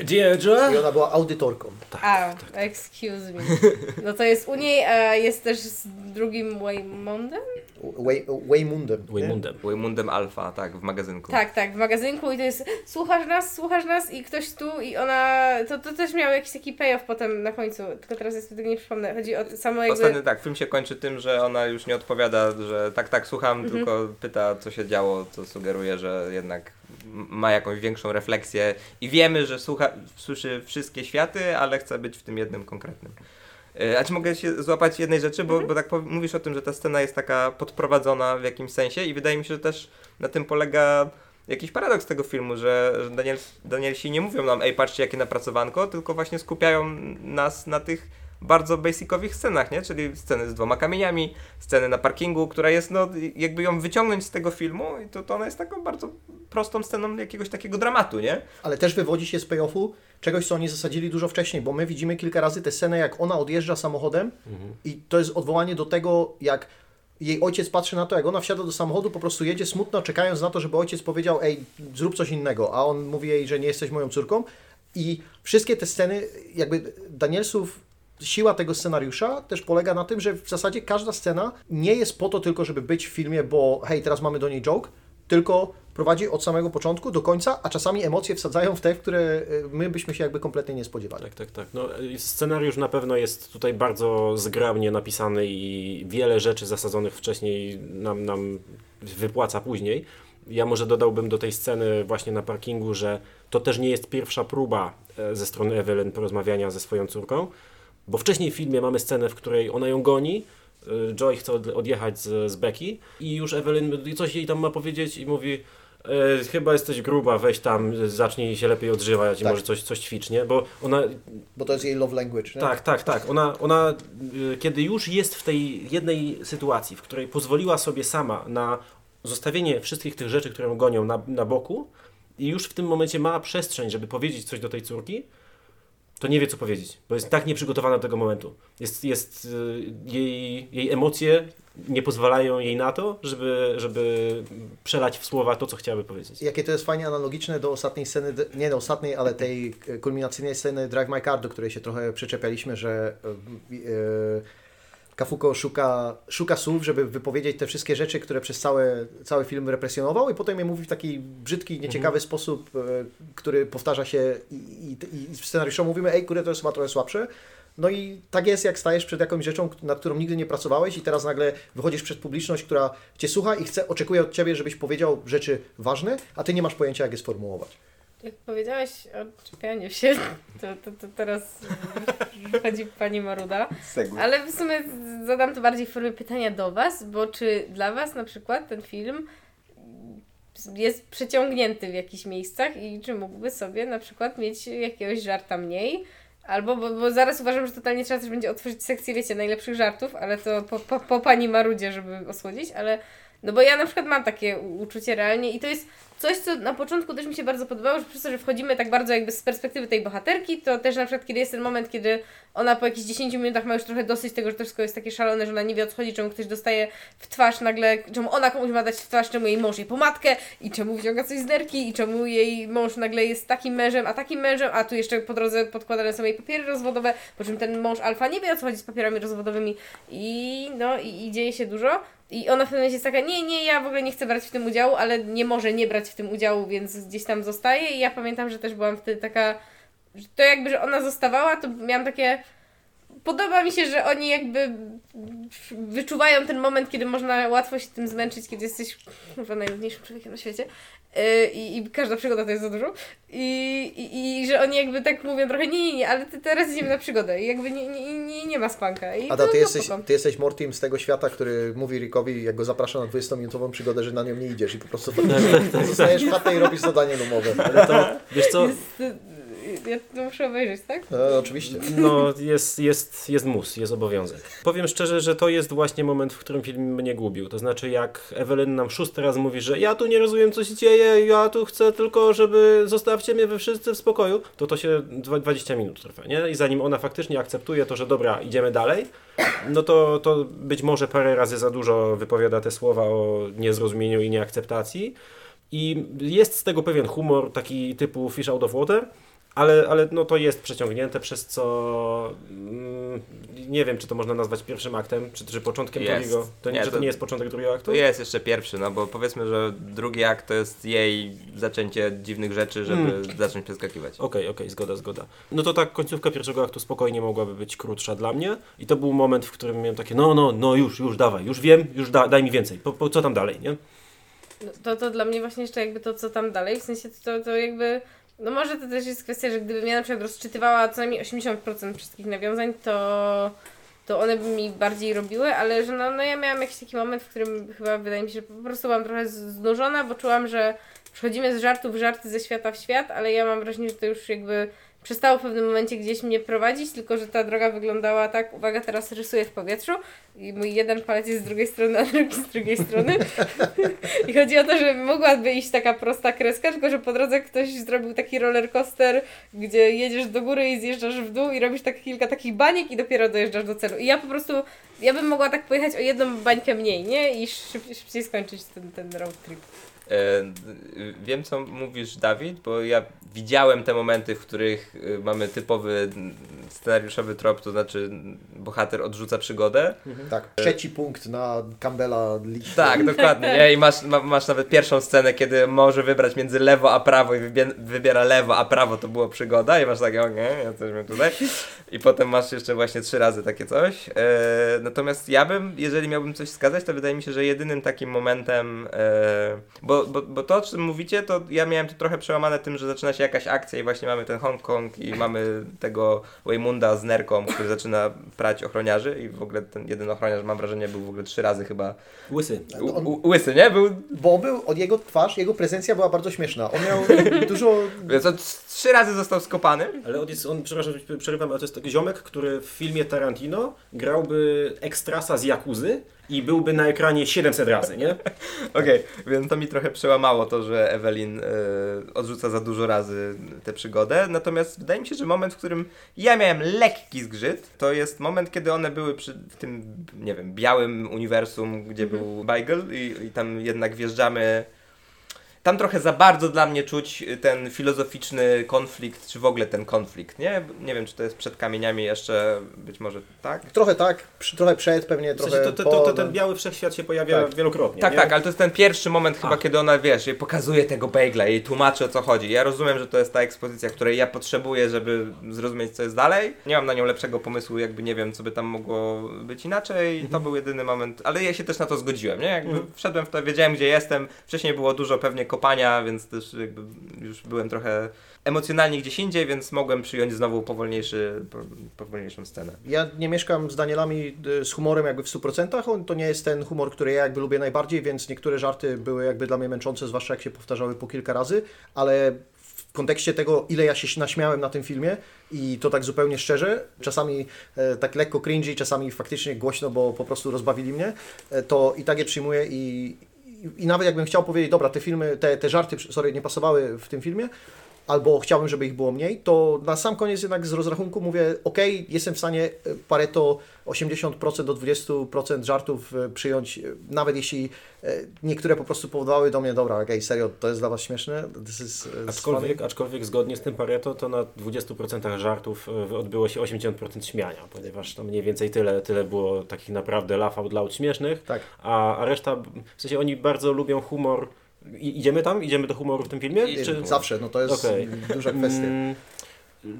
Deirdre? I ona była audytorką. A, excuse me. No to jest u niej, a jest też z drugim Waymondem? Way, Waymundem. Waymundem. Waymundem Alpha, tak, w magazynku. Tak, tak, w magazynku i to jest słuchasz nas, słuchasz nas i ktoś tu i ona, to, to też miał jakiś taki payoff potem na końcu, tylko teraz sobie tego nie przypomnę, chodzi o samo jakby... Ostatnio tak, film się kończy tym, że ona już nie odpowiada, że tak, tak, słucham, Mhm. tylko pyta, co się działo, co sugeruje, że jednak ma jakąś większą refleksję i wiemy, że słucha, słyszy wszystkie światy, ale chce być w tym jednym konkretnym. E, A czy mogę się złapać jednej rzeczy, bo, Mhm. bo tak mówisz o tym, że ta scena jest taka podprowadzona w jakimś sensie i wydaje mi się, że też na tym polega jakiś paradoks tego filmu, że, że Daniel, Danielsi nie mówią nam, ej patrzcie jakie napracowanko, tylko właśnie skupiają nas na tych bardzo basicowych scenach, nie? Czyli sceny z dwoma kamieniami, sceny na parkingu, która jest, no, jakby ją wyciągnąć z tego filmu, i to, to ona jest taką bardzo prostą sceną jakiegoś takiego dramatu, nie? Ale też wywodzi się z payoffu czegoś, co oni zasadzili dużo wcześniej, bo my widzimy kilka razy tę scenę, jak ona odjeżdża samochodem i to jest odwołanie do tego, jak jej ojciec patrzy na to, jak ona wsiada do samochodu, po prostu jedzie smutno, czekając na to, żeby ojciec powiedział, ej, zrób coś innego, a on mówi jej, że nie jesteś moją córką i wszystkie te sceny, jakby Danielsów siła tego scenariusza też polega na tym, że w zasadzie każda scena nie jest po to tylko, żeby być w filmie, bo hej, teraz mamy do niej joke, tylko prowadzi od samego początku do końca, a czasami emocje wsadzają w te, w które y, my byśmy się jakby kompletnie nie spodziewali. Tak, tak, tak. No, scenariusz na pewno jest tutaj bardzo zgrabnie napisany i wiele rzeczy zasadzonych wcześniej nam, nam wypłaca później. Ja może dodałbym do tej sceny właśnie na parkingu, że to też nie jest pierwsza próba e, ze strony Evelyn porozmawiania ze swoją córką, bo wcześniej w filmie mamy scenę, w której ona ją goni, y, Joy chce od- odjechać z, z Becky i już Evelyn coś jej tam ma powiedzieć i mówi e, chyba jesteś gruba, weź tam, zacznij się lepiej odżywać i Tak. może coś, coś ćwicz, nie? Bo ona Bo to jest jej love language. Nie? tak, tak, tak. Ona, ona y, kiedy już jest w tej jednej sytuacji, w której pozwoliła sobie sama na zostawienie wszystkich tych rzeczy, które ją gonią na, na boku i już w tym momencie ma przestrzeń, żeby powiedzieć coś do tej córki, to nie wie, co powiedzieć, bo jest tak nieprzygotowana do tego momentu. Jest, jest y, jej, jej emocje nie pozwalają jej na to, żeby, żeby przelać w słowa to, co chciałaby powiedzieć. Jakie to jest fajnie analogiczne do ostatniej sceny, nie do ostatniej, ale tej e, kulminacyjnej sceny Drive My Car, do której się trochę przyczepialiśmy, że e, Kafuko szuka, szuka słów, żeby wypowiedzieć te wszystkie rzeczy, które przez cały, cały film represjonował i potem je mówi w taki brzydki, nieciekawy sposób, e, który powtarza się i, i, i w scenariuszu mówimy, ej, kurde, to jest chyba trochę słabsze. No i tak jest, jak stajesz przed jakąś rzeczą, nad którą nigdy nie pracowałeś i teraz nagle wychodzisz przed publiczność, która Cię słucha i chce, oczekuje od Ciebie, żebyś powiedział rzeczy ważne, a Ty nie masz pojęcia, jak je sformułować. Jak powiedziałeś o czepianiu się, to, to, to teraz wchodzi Pani Maruda. Ale w sumie zadam to bardziej w formie pytania do Was, bo czy dla Was na przykład ten film jest przeciągnięty w jakichś miejscach i czy mógłby sobie na przykład mieć jakiegoś żarta mniej? Albo, bo, bo zaraz uważam, że totalnie trzeba też będzie otworzyć sekcję, wiecie, najlepszych żartów, ale to po, po, po Pani Marudzie, żeby osłodzić, ale no bo ja na przykład mam takie uczucie realnie i to jest coś, co na początku też mi się bardzo podobało, że przez to, że wchodzimy tak bardzo jakby z perspektywy tej bohaterki, to też na przykład kiedy jest ten moment, kiedy ona po jakichś 10 minutach ma już trochę dosyć tego, że to wszystko jest takie szalone, że ona nie wie o co chodzi, czemu ktoś dostaje w twarz nagle, czemu ona komuś ma dać w twarz, czemu jej mąż jej pomadkę i czemu wyciąga coś z nerki i czemu jej mąż nagle jest takim mężem, a takim mężem, a tu jeszcze po drodze podkładane są jej papiery rozwodowe, po czym ten mąż alfa nie wie o co chodzi z papierami rozwodowymi i no i, i dzieje się dużo. I ona w pewnym momencie jest taka, nie, nie, ja w ogóle nie chcę brać w tym udziału, ale nie może nie brać w tym udziału, więc gdzieś tam zostaje. I ja pamiętam, że też byłam wtedy taka, że to jakby, że ona zostawała, to miałam takie, podoba mi się, że oni jakby wyczuwają ten moment, kiedy można łatwo się tym zmęczyć, kiedy jesteś chyba najludniejszym człowiekiem na świecie i, i każda przygoda to jest za dużo I, i, i że oni jakby tak mówią trochę nie, nie, nie, ale ty teraz idziemy na przygodę i jakby nie, nie, nie, nie ma spanka. I Ada, to, ty, to jesteś, ty jesteś Mortim z tego świata, który mówi Rickowi, jak go zaprasza na 20-minutową przygodę, że na nią nie idziesz i po prostu zostajesz w chatę i robisz zadanie domowe. Ale to, wiesz co, Jest, y, ja to muszę obejrzeć, tak? No, oczywiście. no jest, jest, jest mus, jest obowiązek. Powiem szczerze, że to jest właśnie moment, w którym film mnie gubił. To znaczy jak Ewelyn nam szósty raz mówi, że ja tu nie rozumiem co się dzieje, ja tu chcę tylko, żeby zostawcie mnie we wszyscy w spokoju, to to się dwa- 20 minut trwa, nie? I zanim ona faktycznie akceptuje to, że dobra, idziemy dalej, no to, to być może parę razy za dużo wypowiada te słowa o niezrozumieniu i nieakceptacji. I jest z tego pewien humor, taki typu fish out of water, ale, ale no to jest przeciągnięte, przez co mm, nie wiem, czy to można nazwać pierwszym aktem, czy, czy początkiem Jest. drugiego. To, nie, Nie, że to to- nie jest początek drugiego aktu? To jest jeszcze pierwszy, no bo powiedzmy, że drugi akt to jest jej zaczęcie dziwnych rzeczy, żeby Mm. zacząć przeskakiwać. Okej, okej, zgoda, zgoda. No to tak, końcówka pierwszego aktu spokojnie mogłaby być krótsza dla mnie i to był moment, w którym miałem takie, no, no, no już, już, dawaj, już wiem, już da, daj mi więcej, po, po, co tam dalej, nie? No, to, to dla mnie właśnie jeszcze jakby to, co tam dalej, w sensie to, to jakby, no może to też jest kwestia, że gdybym ja na przykład rozczytywała co najmniej 80% wszystkich nawiązań, to, to one by mi bardziej robiły, ale że no, no ja miałam jakiś taki moment, w którym chyba wydaje mi się, że po prostu byłam trochę znużona, bo czułam, że przechodzimy z żartu w żarty ze świata w świat, ale ja mam wrażenie, że to już jakby przestało w pewnym momencie gdzieś mnie prowadzić, tylko że ta droga wyglądała tak, uwaga, teraz rysuję w powietrzu i mój jeden palec jest z drugiej strony, a drugi z drugiej strony. I chodzi o to, że mogłaby iść taka prosta kreska, tylko że po drodze ktoś zrobił taki roller coaster, gdzie jedziesz do góry i zjeżdżasz w dół i robisz tak kilka takich baniek i dopiero dojeżdżasz do celu. I ja po prostu, ja bym mogła tak pojechać o jedną bańkę mniej, nie? I szybciej, szybciej skończyć ten, ten road trip. E, wiem, co mówisz, Dawid, bo ja widziałem te momenty, w których y, mamy typowy scenariuszowy trop, to znaczy bohater odrzuca przygodę. Tak, trzeci punkt na Campbella liście. Tak, dokładnie. Nie? I masz, ma, masz nawet pierwszą scenę, kiedy może wybrać między lewo a prawo i wybie, wybiera lewo, a prawo to było przygoda i masz takie, okej, jesteśmy tutaj. I potem masz jeszcze właśnie trzy razy takie coś. E, natomiast ja bym, jeżeli miałbym coś wskazać, to wydaje mi się, że jedynym takim momentem, e, bo, bo, bo to, o czym mówicie, to ja miałem to trochę przełamane tym, że zaczyna się jakaś akcja i właśnie mamy ten Hongkong i mamy tego Waymunda z nerką, który zaczyna prać ochroniarzy i w ogóle ten jeden ochroniarz, mam wrażenie, był w ogóle trzy razy chyba Łysy. U, u, łysy, nie? Był. Bo był, od jego twarz, jego prezencja była bardzo śmieszna. On miał dużo... Więc on c- trzy razy został skopany. Ale on jest, on, przepraszam, że przerywam, ale to jest taki ziomek, który w filmie Tarantino grałby ekstrasa z Jakuzy i byłby na ekranie 700 razy, nie? Okej, więc to mi trochę przełamało to, że Ewelin y, odrzuca za dużo razy tę przygodę. Natomiast wydaje mi się, że moment, w którym ja miałem lekki zgrzyt, to jest moment, kiedy one były przy w tym, nie wiem, białym uniwersum, gdzie Mhm. był Beigel i, i tam jednak wjeżdżamy. Tam trochę za bardzo dla mnie czuć ten filozoficzny konflikt, czy w ogóle ten konflikt, nie? Nie wiem, czy to jest przed kamieniami jeszcze, być może tak? Trochę tak, przy- trochę przed, pewnie W trochę sensie to, to, to, to no. ten biały wszechświat się pojawia Tak. wielokrotnie. Tak, nie? tak, ale to jest ten pierwszy moment chyba, Ach. kiedy ona, wiesz, jej pokazuje tego bagla i tłumaczy o co chodzi. Ja rozumiem, że to jest ta ekspozycja, której ja potrzebuję, żeby zrozumieć co jest dalej. Nie mam na nią lepszego pomysłu, jakby nie wiem, co by tam mogło być inaczej. To był jedyny moment, ale ja się też na to zgodziłem, nie? Jakby Mhm. wszedłem w to, wiedziałem gdzie jestem. Wcześniej było dużo pewnie kopania, więc też jakby już byłem trochę emocjonalnie gdzieś indziej, więc mogłem przyjąć znowu powolniejszy, po, powolniejszą scenę. Ja nie mieszkam z Danielami y, z humorem jakby w 100%. On to nie jest ten humor, który ja jakby lubię najbardziej, więc niektóre żarty były jakby dla mnie męczące, zwłaszcza jak się powtarzały po kilka razy, ale w kontekście tego, ile ja się naśmiałem na tym filmie i to tak zupełnie szczerze, czasami e, tak lekko cringy, czasami faktycznie głośno, bo po prostu rozbawili mnie, e, to i tak je przyjmuję i, i, nawet jakbym chciał powiedzieć, dobra, te filmy, te, te żarty, sorry, nie pasowały w tym filmie, albo chciałbym, żeby ich było mniej, to na sam koniec jednak z rozrachunku mówię, ok, jestem w stanie e, Pareto 80% do 20% żartów e, przyjąć, e, nawet jeśli e, niektóre po prostu powodowały do mnie, dobra, okej, serio, to jest dla Was śmieszne, is. Aczkolwiek, aczkolwiek zgodnie z tym Pareto, to na 20% żartów odbyło się 80% śmiania, ponieważ to mniej więcej tyle, tyle było takich naprawdę laugh out loud śmiesznych, Tak. a, a reszta, w sensie oni bardzo lubią humor. I, idziemy tam? Idziemy do humoru w tym filmie? Czy... Zawsze, no to jest Okej. duża kwestia.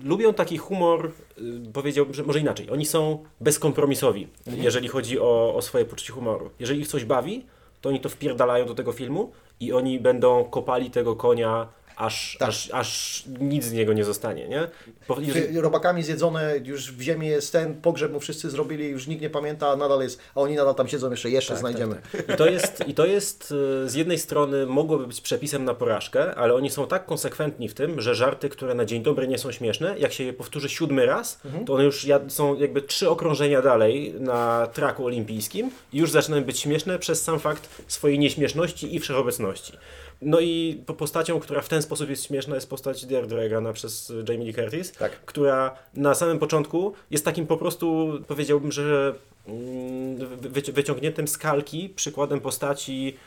Lubią taki humor, y, powiedziałbym, że może inaczej. Oni są bezkompromisowi, Mhm. jeżeli chodzi o, o swoje poczucie humoru. Jeżeli ich coś bawi, to oni to wpierdalają do tego filmu i oni będą kopali tego konia, aż, Tak. aż, aż nic z niego nie zostanie, nie? Bo Robakami zjedzone, już w ziemi jest ten, pogrzeb mu wszyscy zrobili, już nikt nie pamięta, a nadal jest, a oni nadal tam siedzą jeszcze, jeszcze Tak, znajdziemy. I to jest, i to jest y, z jednej strony mogłoby być przepisem na porażkę, ale oni są tak konsekwentni w tym, że żarty, które na dzień dobry nie są śmieszne, jak się je powtórzy siódmy raz, to one już są jakby trzy okrążenia dalej na traku olimpijskim i już zaczynają być śmieszne przez sam fakt swojej nieśmieszności i wszechobecności. No i po- postacią, która w ten sposób jest śmieszna, jest postać Deirdre grana przez y, Jamie Lee Curtis, Tak. która na samym początku jest takim po prostu, powiedziałbym, że mm, wy- wyci- wyciągniętym z kalki przykładem postaci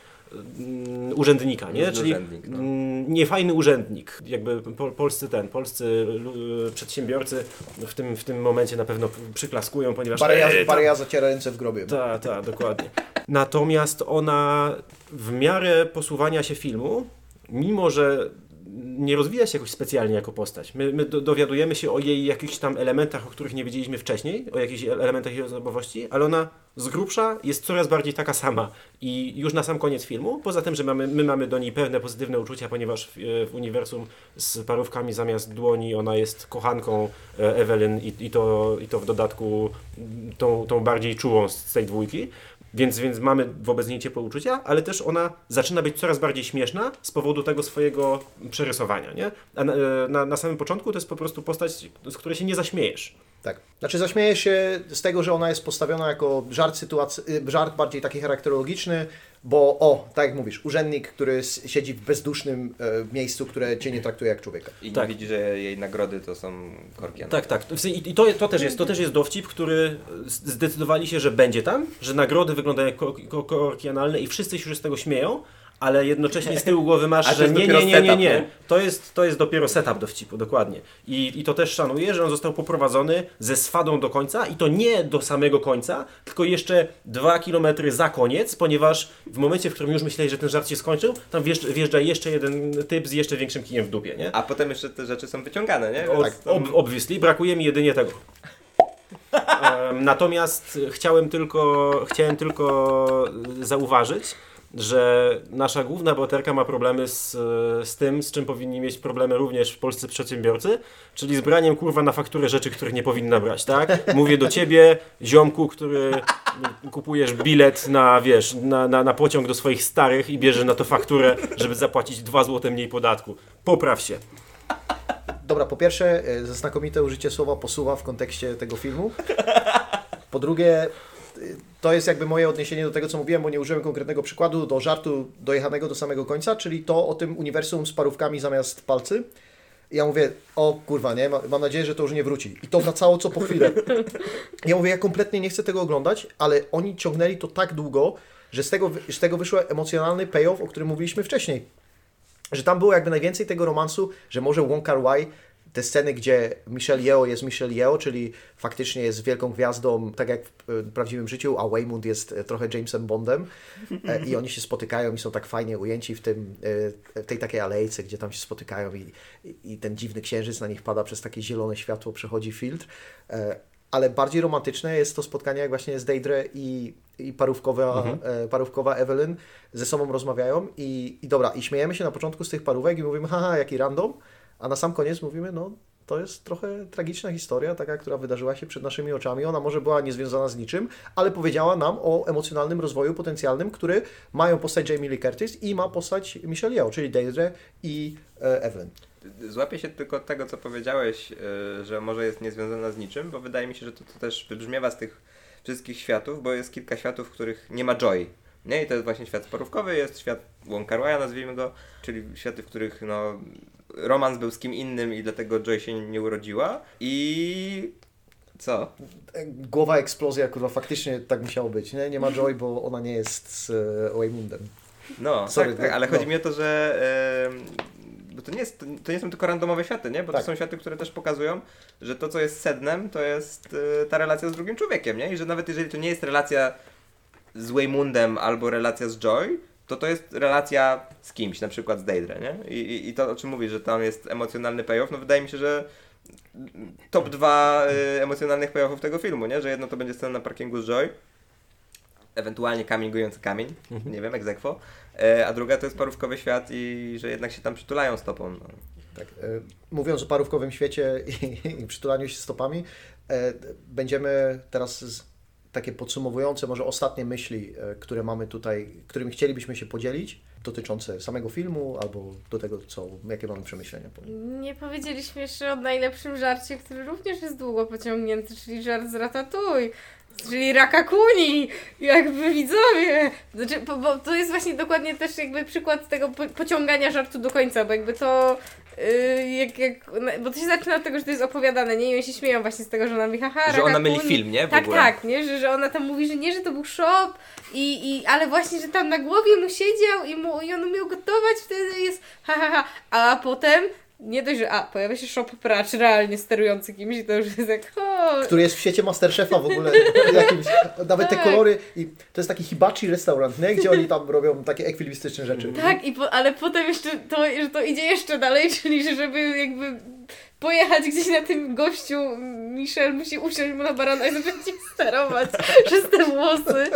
urzędnika, nie? Czyli urzędnik, no. mm, niefajny urzędnik. Jakby po, polscy ten, polscy lu- przedsiębiorcy w tym, w tym momencie na pewno przyklaskują, ponieważ Eee, parę ja zaciera ręce w grobie. tak, tak, dokładnie. Natomiast ona w miarę posuwania się filmu, mimo że nie rozwija się jakoś specjalnie jako postać. My, my do, dowiadujemy się o jej jakichś tam elementach, o których nie wiedzieliśmy wcześniej, o jakichś ele- elementach jej osobowości, ale ona z grubsza jest coraz bardziej taka sama. I już na sam koniec filmu, poza tym, że mamy, my mamy do niej pewne pozytywne uczucia, ponieważ w, w uniwersum z parówkami zamiast dłoni ona jest kochanką e, Evelyn i, i, to, i to w dodatku tą, tą bardziej czułą z tej dwójki. Więc, więc mamy wobec niej ciepłe uczucia, ale też ona zaczyna być coraz bardziej śmieszna z powodu tego swojego przerysowania, nie? A na, e, na, na samym początku to jest po prostu postać, z której się nie zaśmiejesz. Tak. Znaczy zaśmieję się z tego, że ona jest postawiona jako żart sytuacji, y, żart bardziej taki charakterologiczny, bo o, tak jak mówisz, urzędnik, który siedzi w bezdusznym e, miejscu, które cię nie traktuje jak człowieka. I Tak. widzi, że jej nagrody to są korki. Tak, tak. I to, to, też jest, to też jest dowcip, który zdecydowali się, że będzie tam, że nagrody wyglądają jak ko- ko- korki analne i wszyscy się już z tego śmieją, ale jednocześnie z tyłu głowy masz, że nie, nie, nie, nie, nie. To jest, to jest dopiero setup dowcipu, dokładnie. I, I to też szanuję, że on został poprowadzony ze swadą do końca i to nie do samego końca, tylko jeszcze dwa kilometry za koniec, ponieważ w momencie, w którym już myśleli, że ten żart się skończył, tam wjeżdża, wjeżdża jeszcze jeden typ z jeszcze większym kijem w dupie, nie? A potem jeszcze te rzeczy są wyciągane, nie? O, Więc ob, obviously, brakuje mi jedynie tego. Natomiast chciałem tylko, chciałem tylko zauważyć, że nasza główna bohaterka ma problemy z, z tym, z czym powinni mieć problemy również polscy przedsiębiorcy, czyli z braniem kurwa na fakturę rzeczy, których nie powinna brać, tak? Mówię do ciebie, ziomku, który kupujesz bilet na, wiesz, na, na, na pociąg do swoich starych i bierzesz na to fakturę, żeby zapłacić 2 zł mniej podatku. Popraw się. Dobra, po pierwsze, e, znakomite użycie słowa posuwa w kontekście tego filmu. Po drugie, to jest jakby moje odniesienie do tego, co mówiłem, bo nie użyłem konkretnego przykładu, do żartu dojechanego do samego końca, czyli to o tym uniwersum z parówkami zamiast palcy. I ja mówię, o kurwa, nie, Ma- mam nadzieję, że to już nie wróci. I to wracało co po chwilę. Ja mówię, ja kompletnie nie chcę tego oglądać, ale oni ciągnęli to tak długo, że z tego, z tego wyszło emocjonalny payoff, o którym mówiliśmy wcześniej. Że tam było jakby najwięcej tego romansu, że może Wong Kar Wai, te sceny, gdzie Michelle Yeoh jest Michelle Yeoh, czyli faktycznie jest wielką gwiazdą, tak jak w e, prawdziwym życiu, a Waymund jest e, trochę Jamesem Bondem. E, i oni się spotykają i są tak fajnie ujęci w, tym, w tej takiej alejce, gdzie tam się spotykają i, i, ten dziwny księżyc na nich pada przez takie zielone światło, przechodzi filtr. Ale bardziej romantyczne jest to spotkanie, jak właśnie z Deidre i, i parówkowa, e, parówkowa Evelyn ze sobą rozmawiają i, i dobra, i śmiejemy się na początku z tych parówek i mówimy, haha, jaki random, a na sam koniec mówimy, no to jest trochę tragiczna historia, taka, która wydarzyła się przed naszymi oczami. Ona może była niezwiązana z niczym, ale powiedziała nam o emocjonalnym rozwoju potencjalnym, który mają postać Jamie Lee Curtis i ma postać Michelle Yeoh, czyli Deidre i e, Evelyn. Złapię się tylko tego, co powiedziałeś, y, że może jest niezwiązana z niczym, bo wydaje mi się, że to, to też wybrzmiewa z tych wszystkich światów, bo jest kilka światów, w których nie ma joy. Nie? I to jest właśnie świat sporówkowy, jest świat Wong Kar Wai'a, nazwijmy go, czyli światy, w których no, romans był z kim innym i dlatego Joy się nie urodziła. I co? Głowa eksplozja, kurwa, faktycznie tak musiało być. Nie, nie ma Joy, bo ona nie jest z e, Waymundem. No, Sorry, tak, tak, ale no. chodzi mi o to, że em, bo to nie, jest, to nie są tylko randomowe światy, nie? Bo Tak. to są światy, które też pokazują, że to, co jest sednem, to jest e, ta relacja z drugim człowiekiem, nie? I że nawet jeżeli to nie jest relacja z Waymundem albo relacja z Joy, to to jest relacja z kimś, na przykład z Deidre, nie? I, i, i to, o czym mówisz, że tam jest emocjonalny payoff, no wydaje mi się, że top dwa y, emocjonalnych payoffów tego filmu, nie? Że jedno to będzie scena na parkingu z Joy, ewentualnie kamień gojący kamień, nie wiem, egzekwo, e, a druga to jest parówkowy świat i że jednak się tam przytulają stopą. No. Tak, e, mówiąc o parówkowym świecie i, i przytulaniu się stopami, e, będziemy teraz z, takie podsumowujące, może ostatnie myśli, e, które mamy tutaj, którymi chcielibyśmy się podzielić, dotyczące samego filmu albo do tego, co, jakie mamy przemyślenia. Nie powiedzieliśmy jeszcze o najlepszym żarcie, który również jest długo pociągnięty, czyli żart z Ratatouille. Czyli Rakakuni, jakby widzowie. Znaczy, bo, bo to jest właśnie dokładnie też jakby przykład tego po, pociągania żartu do końca, bo jakby to yy, jak, jak, bo to się zaczyna od tego, że to jest opowiadane, nie? I oni się śmieją właśnie z tego, że ona mówi, haha, Że ona myli film, nie? W tak, ogóle. tak, nie? Że, że ona tam mówi, że nie, że to był shop, i, i, ale właśnie, że tam na głowie mu siedział i, mu, i on umiał gotować, wtedy jest ha, ha, ha. A potem nie dość, że a, pojawia się shop pracz realnie sterujący kimś i to już jest jak o, Który jest w świecie Masterchefa w ogóle, jakimś, nawet te Tak. kolory, i to jest taki hibachi restaurant, nie? gdzie oni tam robią takie ekwilibrystyczne rzeczy. Tak, i po, ale potem jeszcze to, że to idzie jeszcze dalej, czyli że żeby jakby pojechać gdzieś na tym gościu, Michel musi usiąść mu na barana i zacząć nim sterować przez te włosy.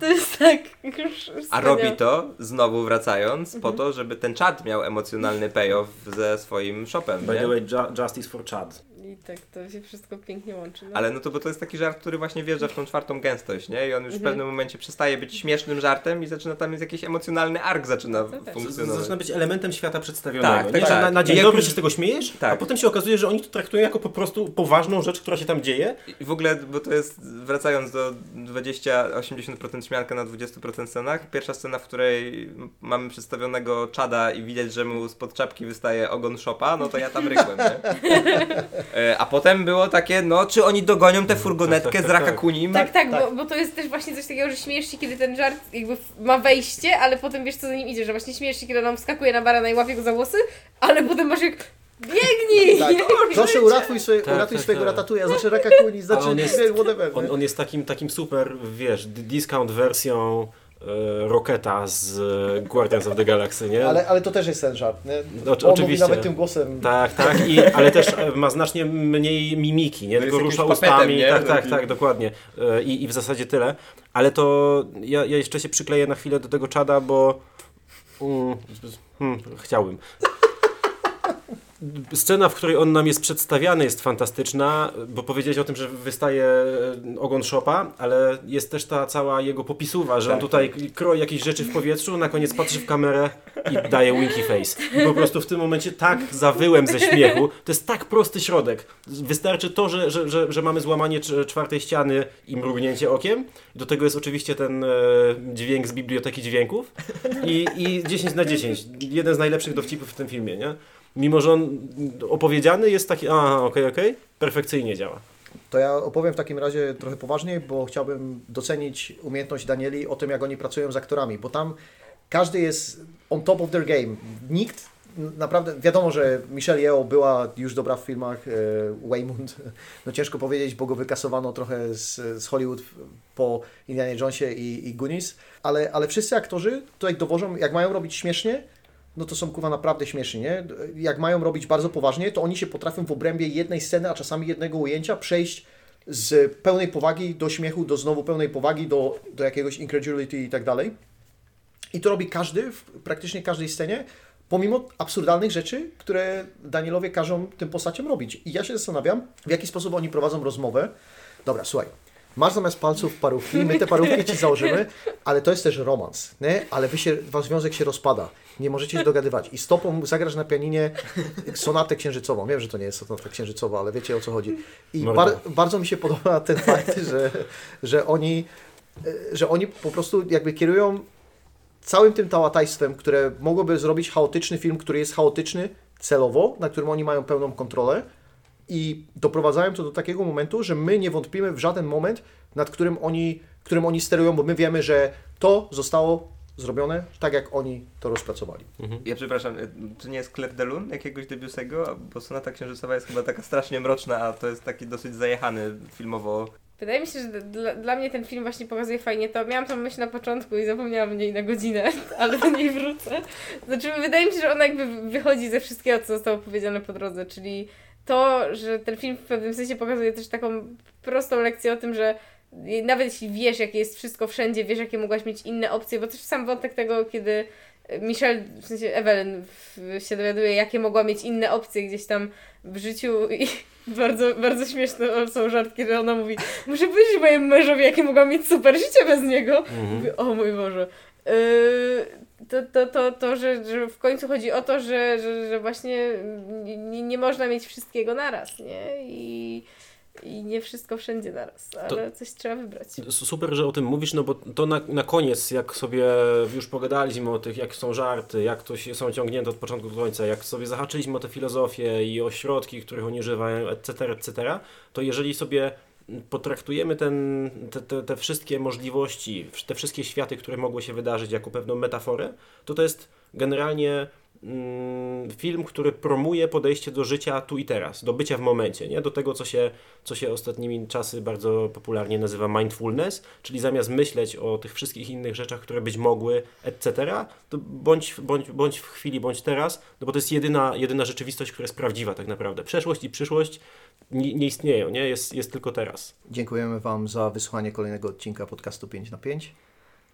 To jest tak już A robi to, znowu wracając, po Mhm. to, żeby ten czad miał emocjonalny payoff ze swoim shopem, By nie? the way, ju- Justice for Chad. I tak to się wszystko pięknie łączy. No. Ale no to bo to jest taki żart, który właśnie wjeżdża w tą czwartą gęstość, nie? I on już w Mhm. pewnym momencie przestaje być śmiesznym żartem i zaczyna tam jest jakiś emocjonalny ark zaczyna też. funkcjonować. Zaczyna być elementem świata przedstawionego. Tak, nie? tak, Że tak. Na, na dzień Jak dobry się z tego śmiejesz, a Tak. potem się okazuje, że oni to traktują jako po prostu poważną rzecz, która się tam dzieje. I w ogóle, bo to jest, wracając do 20-80% śmianka na 20% scenach, pierwsza scena, w której mamy przedstawionego czada i widać, że mu spod czapki wystaje ogon szopa, no to ja tam rykłem, nie? E, A potem było takie, no czy oni dogonią tę furgonetkę tak, z tak, tak. Rakakunim? Tak, tak, Tak. Bo, bo to jest też właśnie coś takiego, że śmiejesz się, kiedy ten żart jakby ma wejście, ale potem wiesz, co za nim idzie, że właśnie śmiejesz się, kiedy on wskakuje na barana i łapie go za włosy, ale potem masz jak biegnij! Tak. Proszę uratuj, sobie, Tak, uratuj tak, swojego tak. ratatuja, znaczy Rakakuni, znaczy on jest-. On, on jest takim, takim super, wiesz, discount wersją e, Rocketa z e, Guardians of the Galaxy, nie? Ale, ale to też jest ten żart, nie? No, on mówi oczywiście. nawet tym głosem. Tak, tak, i, ale też e, ma znacznie mniej mimiki, nie? No Tylko rusza papetem, ustami, nie? tak, tak, Taki- tak, dokładnie. I, I w zasadzie tyle. Ale to ja, ja jeszcze się przykleję na chwilę do tego czada, bo mm, hmm, chciałbym. Scena, w której on nam jest przedstawiany, jest fantastyczna, bo powiedziałeś o tym, że wystaje e, ogon szopa, ale jest też ta cała jego popisuwa, że on Tak. tutaj kroi jakieś rzeczy w powietrzu, na koniec patrzy w kamerę i daje winky face. I po prostu w tym momencie tak zawyłem ze śmiechu. To jest tak prosty środek. Wystarczy to, że, że, że, że mamy złamanie cz- czwartej ściany i mrugnięcie okiem. Do tego jest oczywiście ten e, dźwięk z biblioteki dźwięków. I, I 10 na 10. Jeden z najlepszych dowcipów w tym filmie, nie? Mimo, że on opowiedziany jest taki, aha, okej, okej, perfekcyjnie działa. To ja opowiem w takim razie trochę poważniej, bo chciałbym docenić umiejętność Danieli o tym, jak oni pracują z aktorami, bo tam każdy jest on top of their game. Nikt, naprawdę, wiadomo, że Michelle Yeoh była już dobra w filmach e, Waymund, no ciężko powiedzieć, bo go wykasowano trochę z, z Hollywood po Indianie Jonesie i, i Goonies, ale, ale wszyscy aktorzy tutaj dowożą, jak mają robić śmiesznie, no to są kurwa naprawdę śmieszni, nie? Jak mają robić bardzo poważnie, to oni się potrafią w obrębie jednej sceny, a czasami jednego ujęcia przejść z pełnej powagi do śmiechu, do znowu pełnej powagi, do, do jakiegoś incredulity i tak dalej. I to robi każdy, w praktycznie każdej scenie, pomimo absurdalnych rzeczy, które Danielowie każą tym postaciom robić. I ja się zastanawiam, w jaki sposób oni prowadzą rozmowę. Dobra, słuchaj, masz zamiast palców parówki, my te parówki ci założymy, ale to jest też romans, nie? Ale wy się, wasz związek się rozpada, nie możecie się dogadywać. I stopą zagrasz na pianinie sonatę księżycową. Wiem, że to nie jest sonata księżycowa, ale wiecie o co chodzi. I Mordo. bar, bardzo mi się podoba ten fakt, że, że oni że oni po prostu jakby kierują całym tym tałatajstwem, które mogłoby zrobić chaotyczny film, który jest chaotyczny celowo, na którym oni mają pełną kontrolę i doprowadzają to do takiego momentu, że my nie wątpimy w żaden moment, nad którym oni, którym oni sterują, bo my wiemy, że to zostało zrobione tak, jak oni to rozpracowali. Ja przepraszam, y, to nie jest Claire de Lune jakiegoś Debussego? Bo Sonata Księżycowa jest chyba taka strasznie mroczna, a to jest taki dosyć zajechany filmowo. Wydaje mi się, że dla, dla mnie ten film właśnie pokazuje fajnie to. Miałam tą myśl na początku i zapomniałam o niej na godzinę, ale do niej wrócę. Znaczy, wydaje mi się, że ona jakby wychodzi ze wszystkiego, co zostało powiedziane po drodze, czyli to, że ten film w pewnym sensie pokazuje też taką prostą lekcję o tym, że nawet jeśli wiesz, jakie jest wszystko wszędzie, wiesz, jakie mogłaś mieć inne opcje, bo też sam wątek tego, kiedy Michelle, w sensie Evelyn się dowiaduje, jakie mogła mieć inne opcje gdzieś tam w życiu i bardzo, bardzo śmieszne są żartki, że ona mówi muszę powiedzieć mojemu mężowi, jakie mogłam mieć super życie bez niego. Mówię, o mój Boże. To, to, to, to że, że w końcu chodzi o to, że, że, że właśnie nie, nie można mieć wszystkiego naraz, nie? I, I nie wszystko wszędzie naraz, ale coś trzeba wybrać. Super, że o tym mówisz, no bo to na, na koniec, jak sobie już pogadaliśmy o tych, jak są żarty, jak to się są ciągnięte od początku do końca, jak sobie zahaczyliśmy o tę filozofię i o środki, których oni używają, etc., etc., to jeżeli sobie potraktujemy ten, te, te, te wszystkie możliwości, te wszystkie światy, które mogły się wydarzyć jako pewną metaforę, to to jest generalnie film, który promuje podejście do życia tu i teraz, do bycia w momencie, nie? do tego, co się, co się ostatnimi czasy bardzo popularnie nazywa mindfulness, czyli zamiast myśleć o tych wszystkich innych rzeczach, które być mogły, etc., to bądź, bądź, bądź w chwili, bądź teraz, no bo to jest jedyna, jedyna rzeczywistość, która jest prawdziwa tak naprawdę. Przeszłość i przyszłość nie, nie istnieją, nie? Jest, jest tylko teraz. Dziękujemy Wam za wysłuchanie kolejnego odcinka podcastu 5 na 5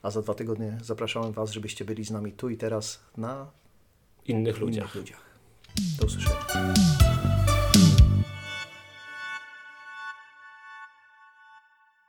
a za dwa tygodnie zapraszamy Was, żebyście byli z nami tu i teraz na Innych ludziach. innych ludziach. Do usłyszenia.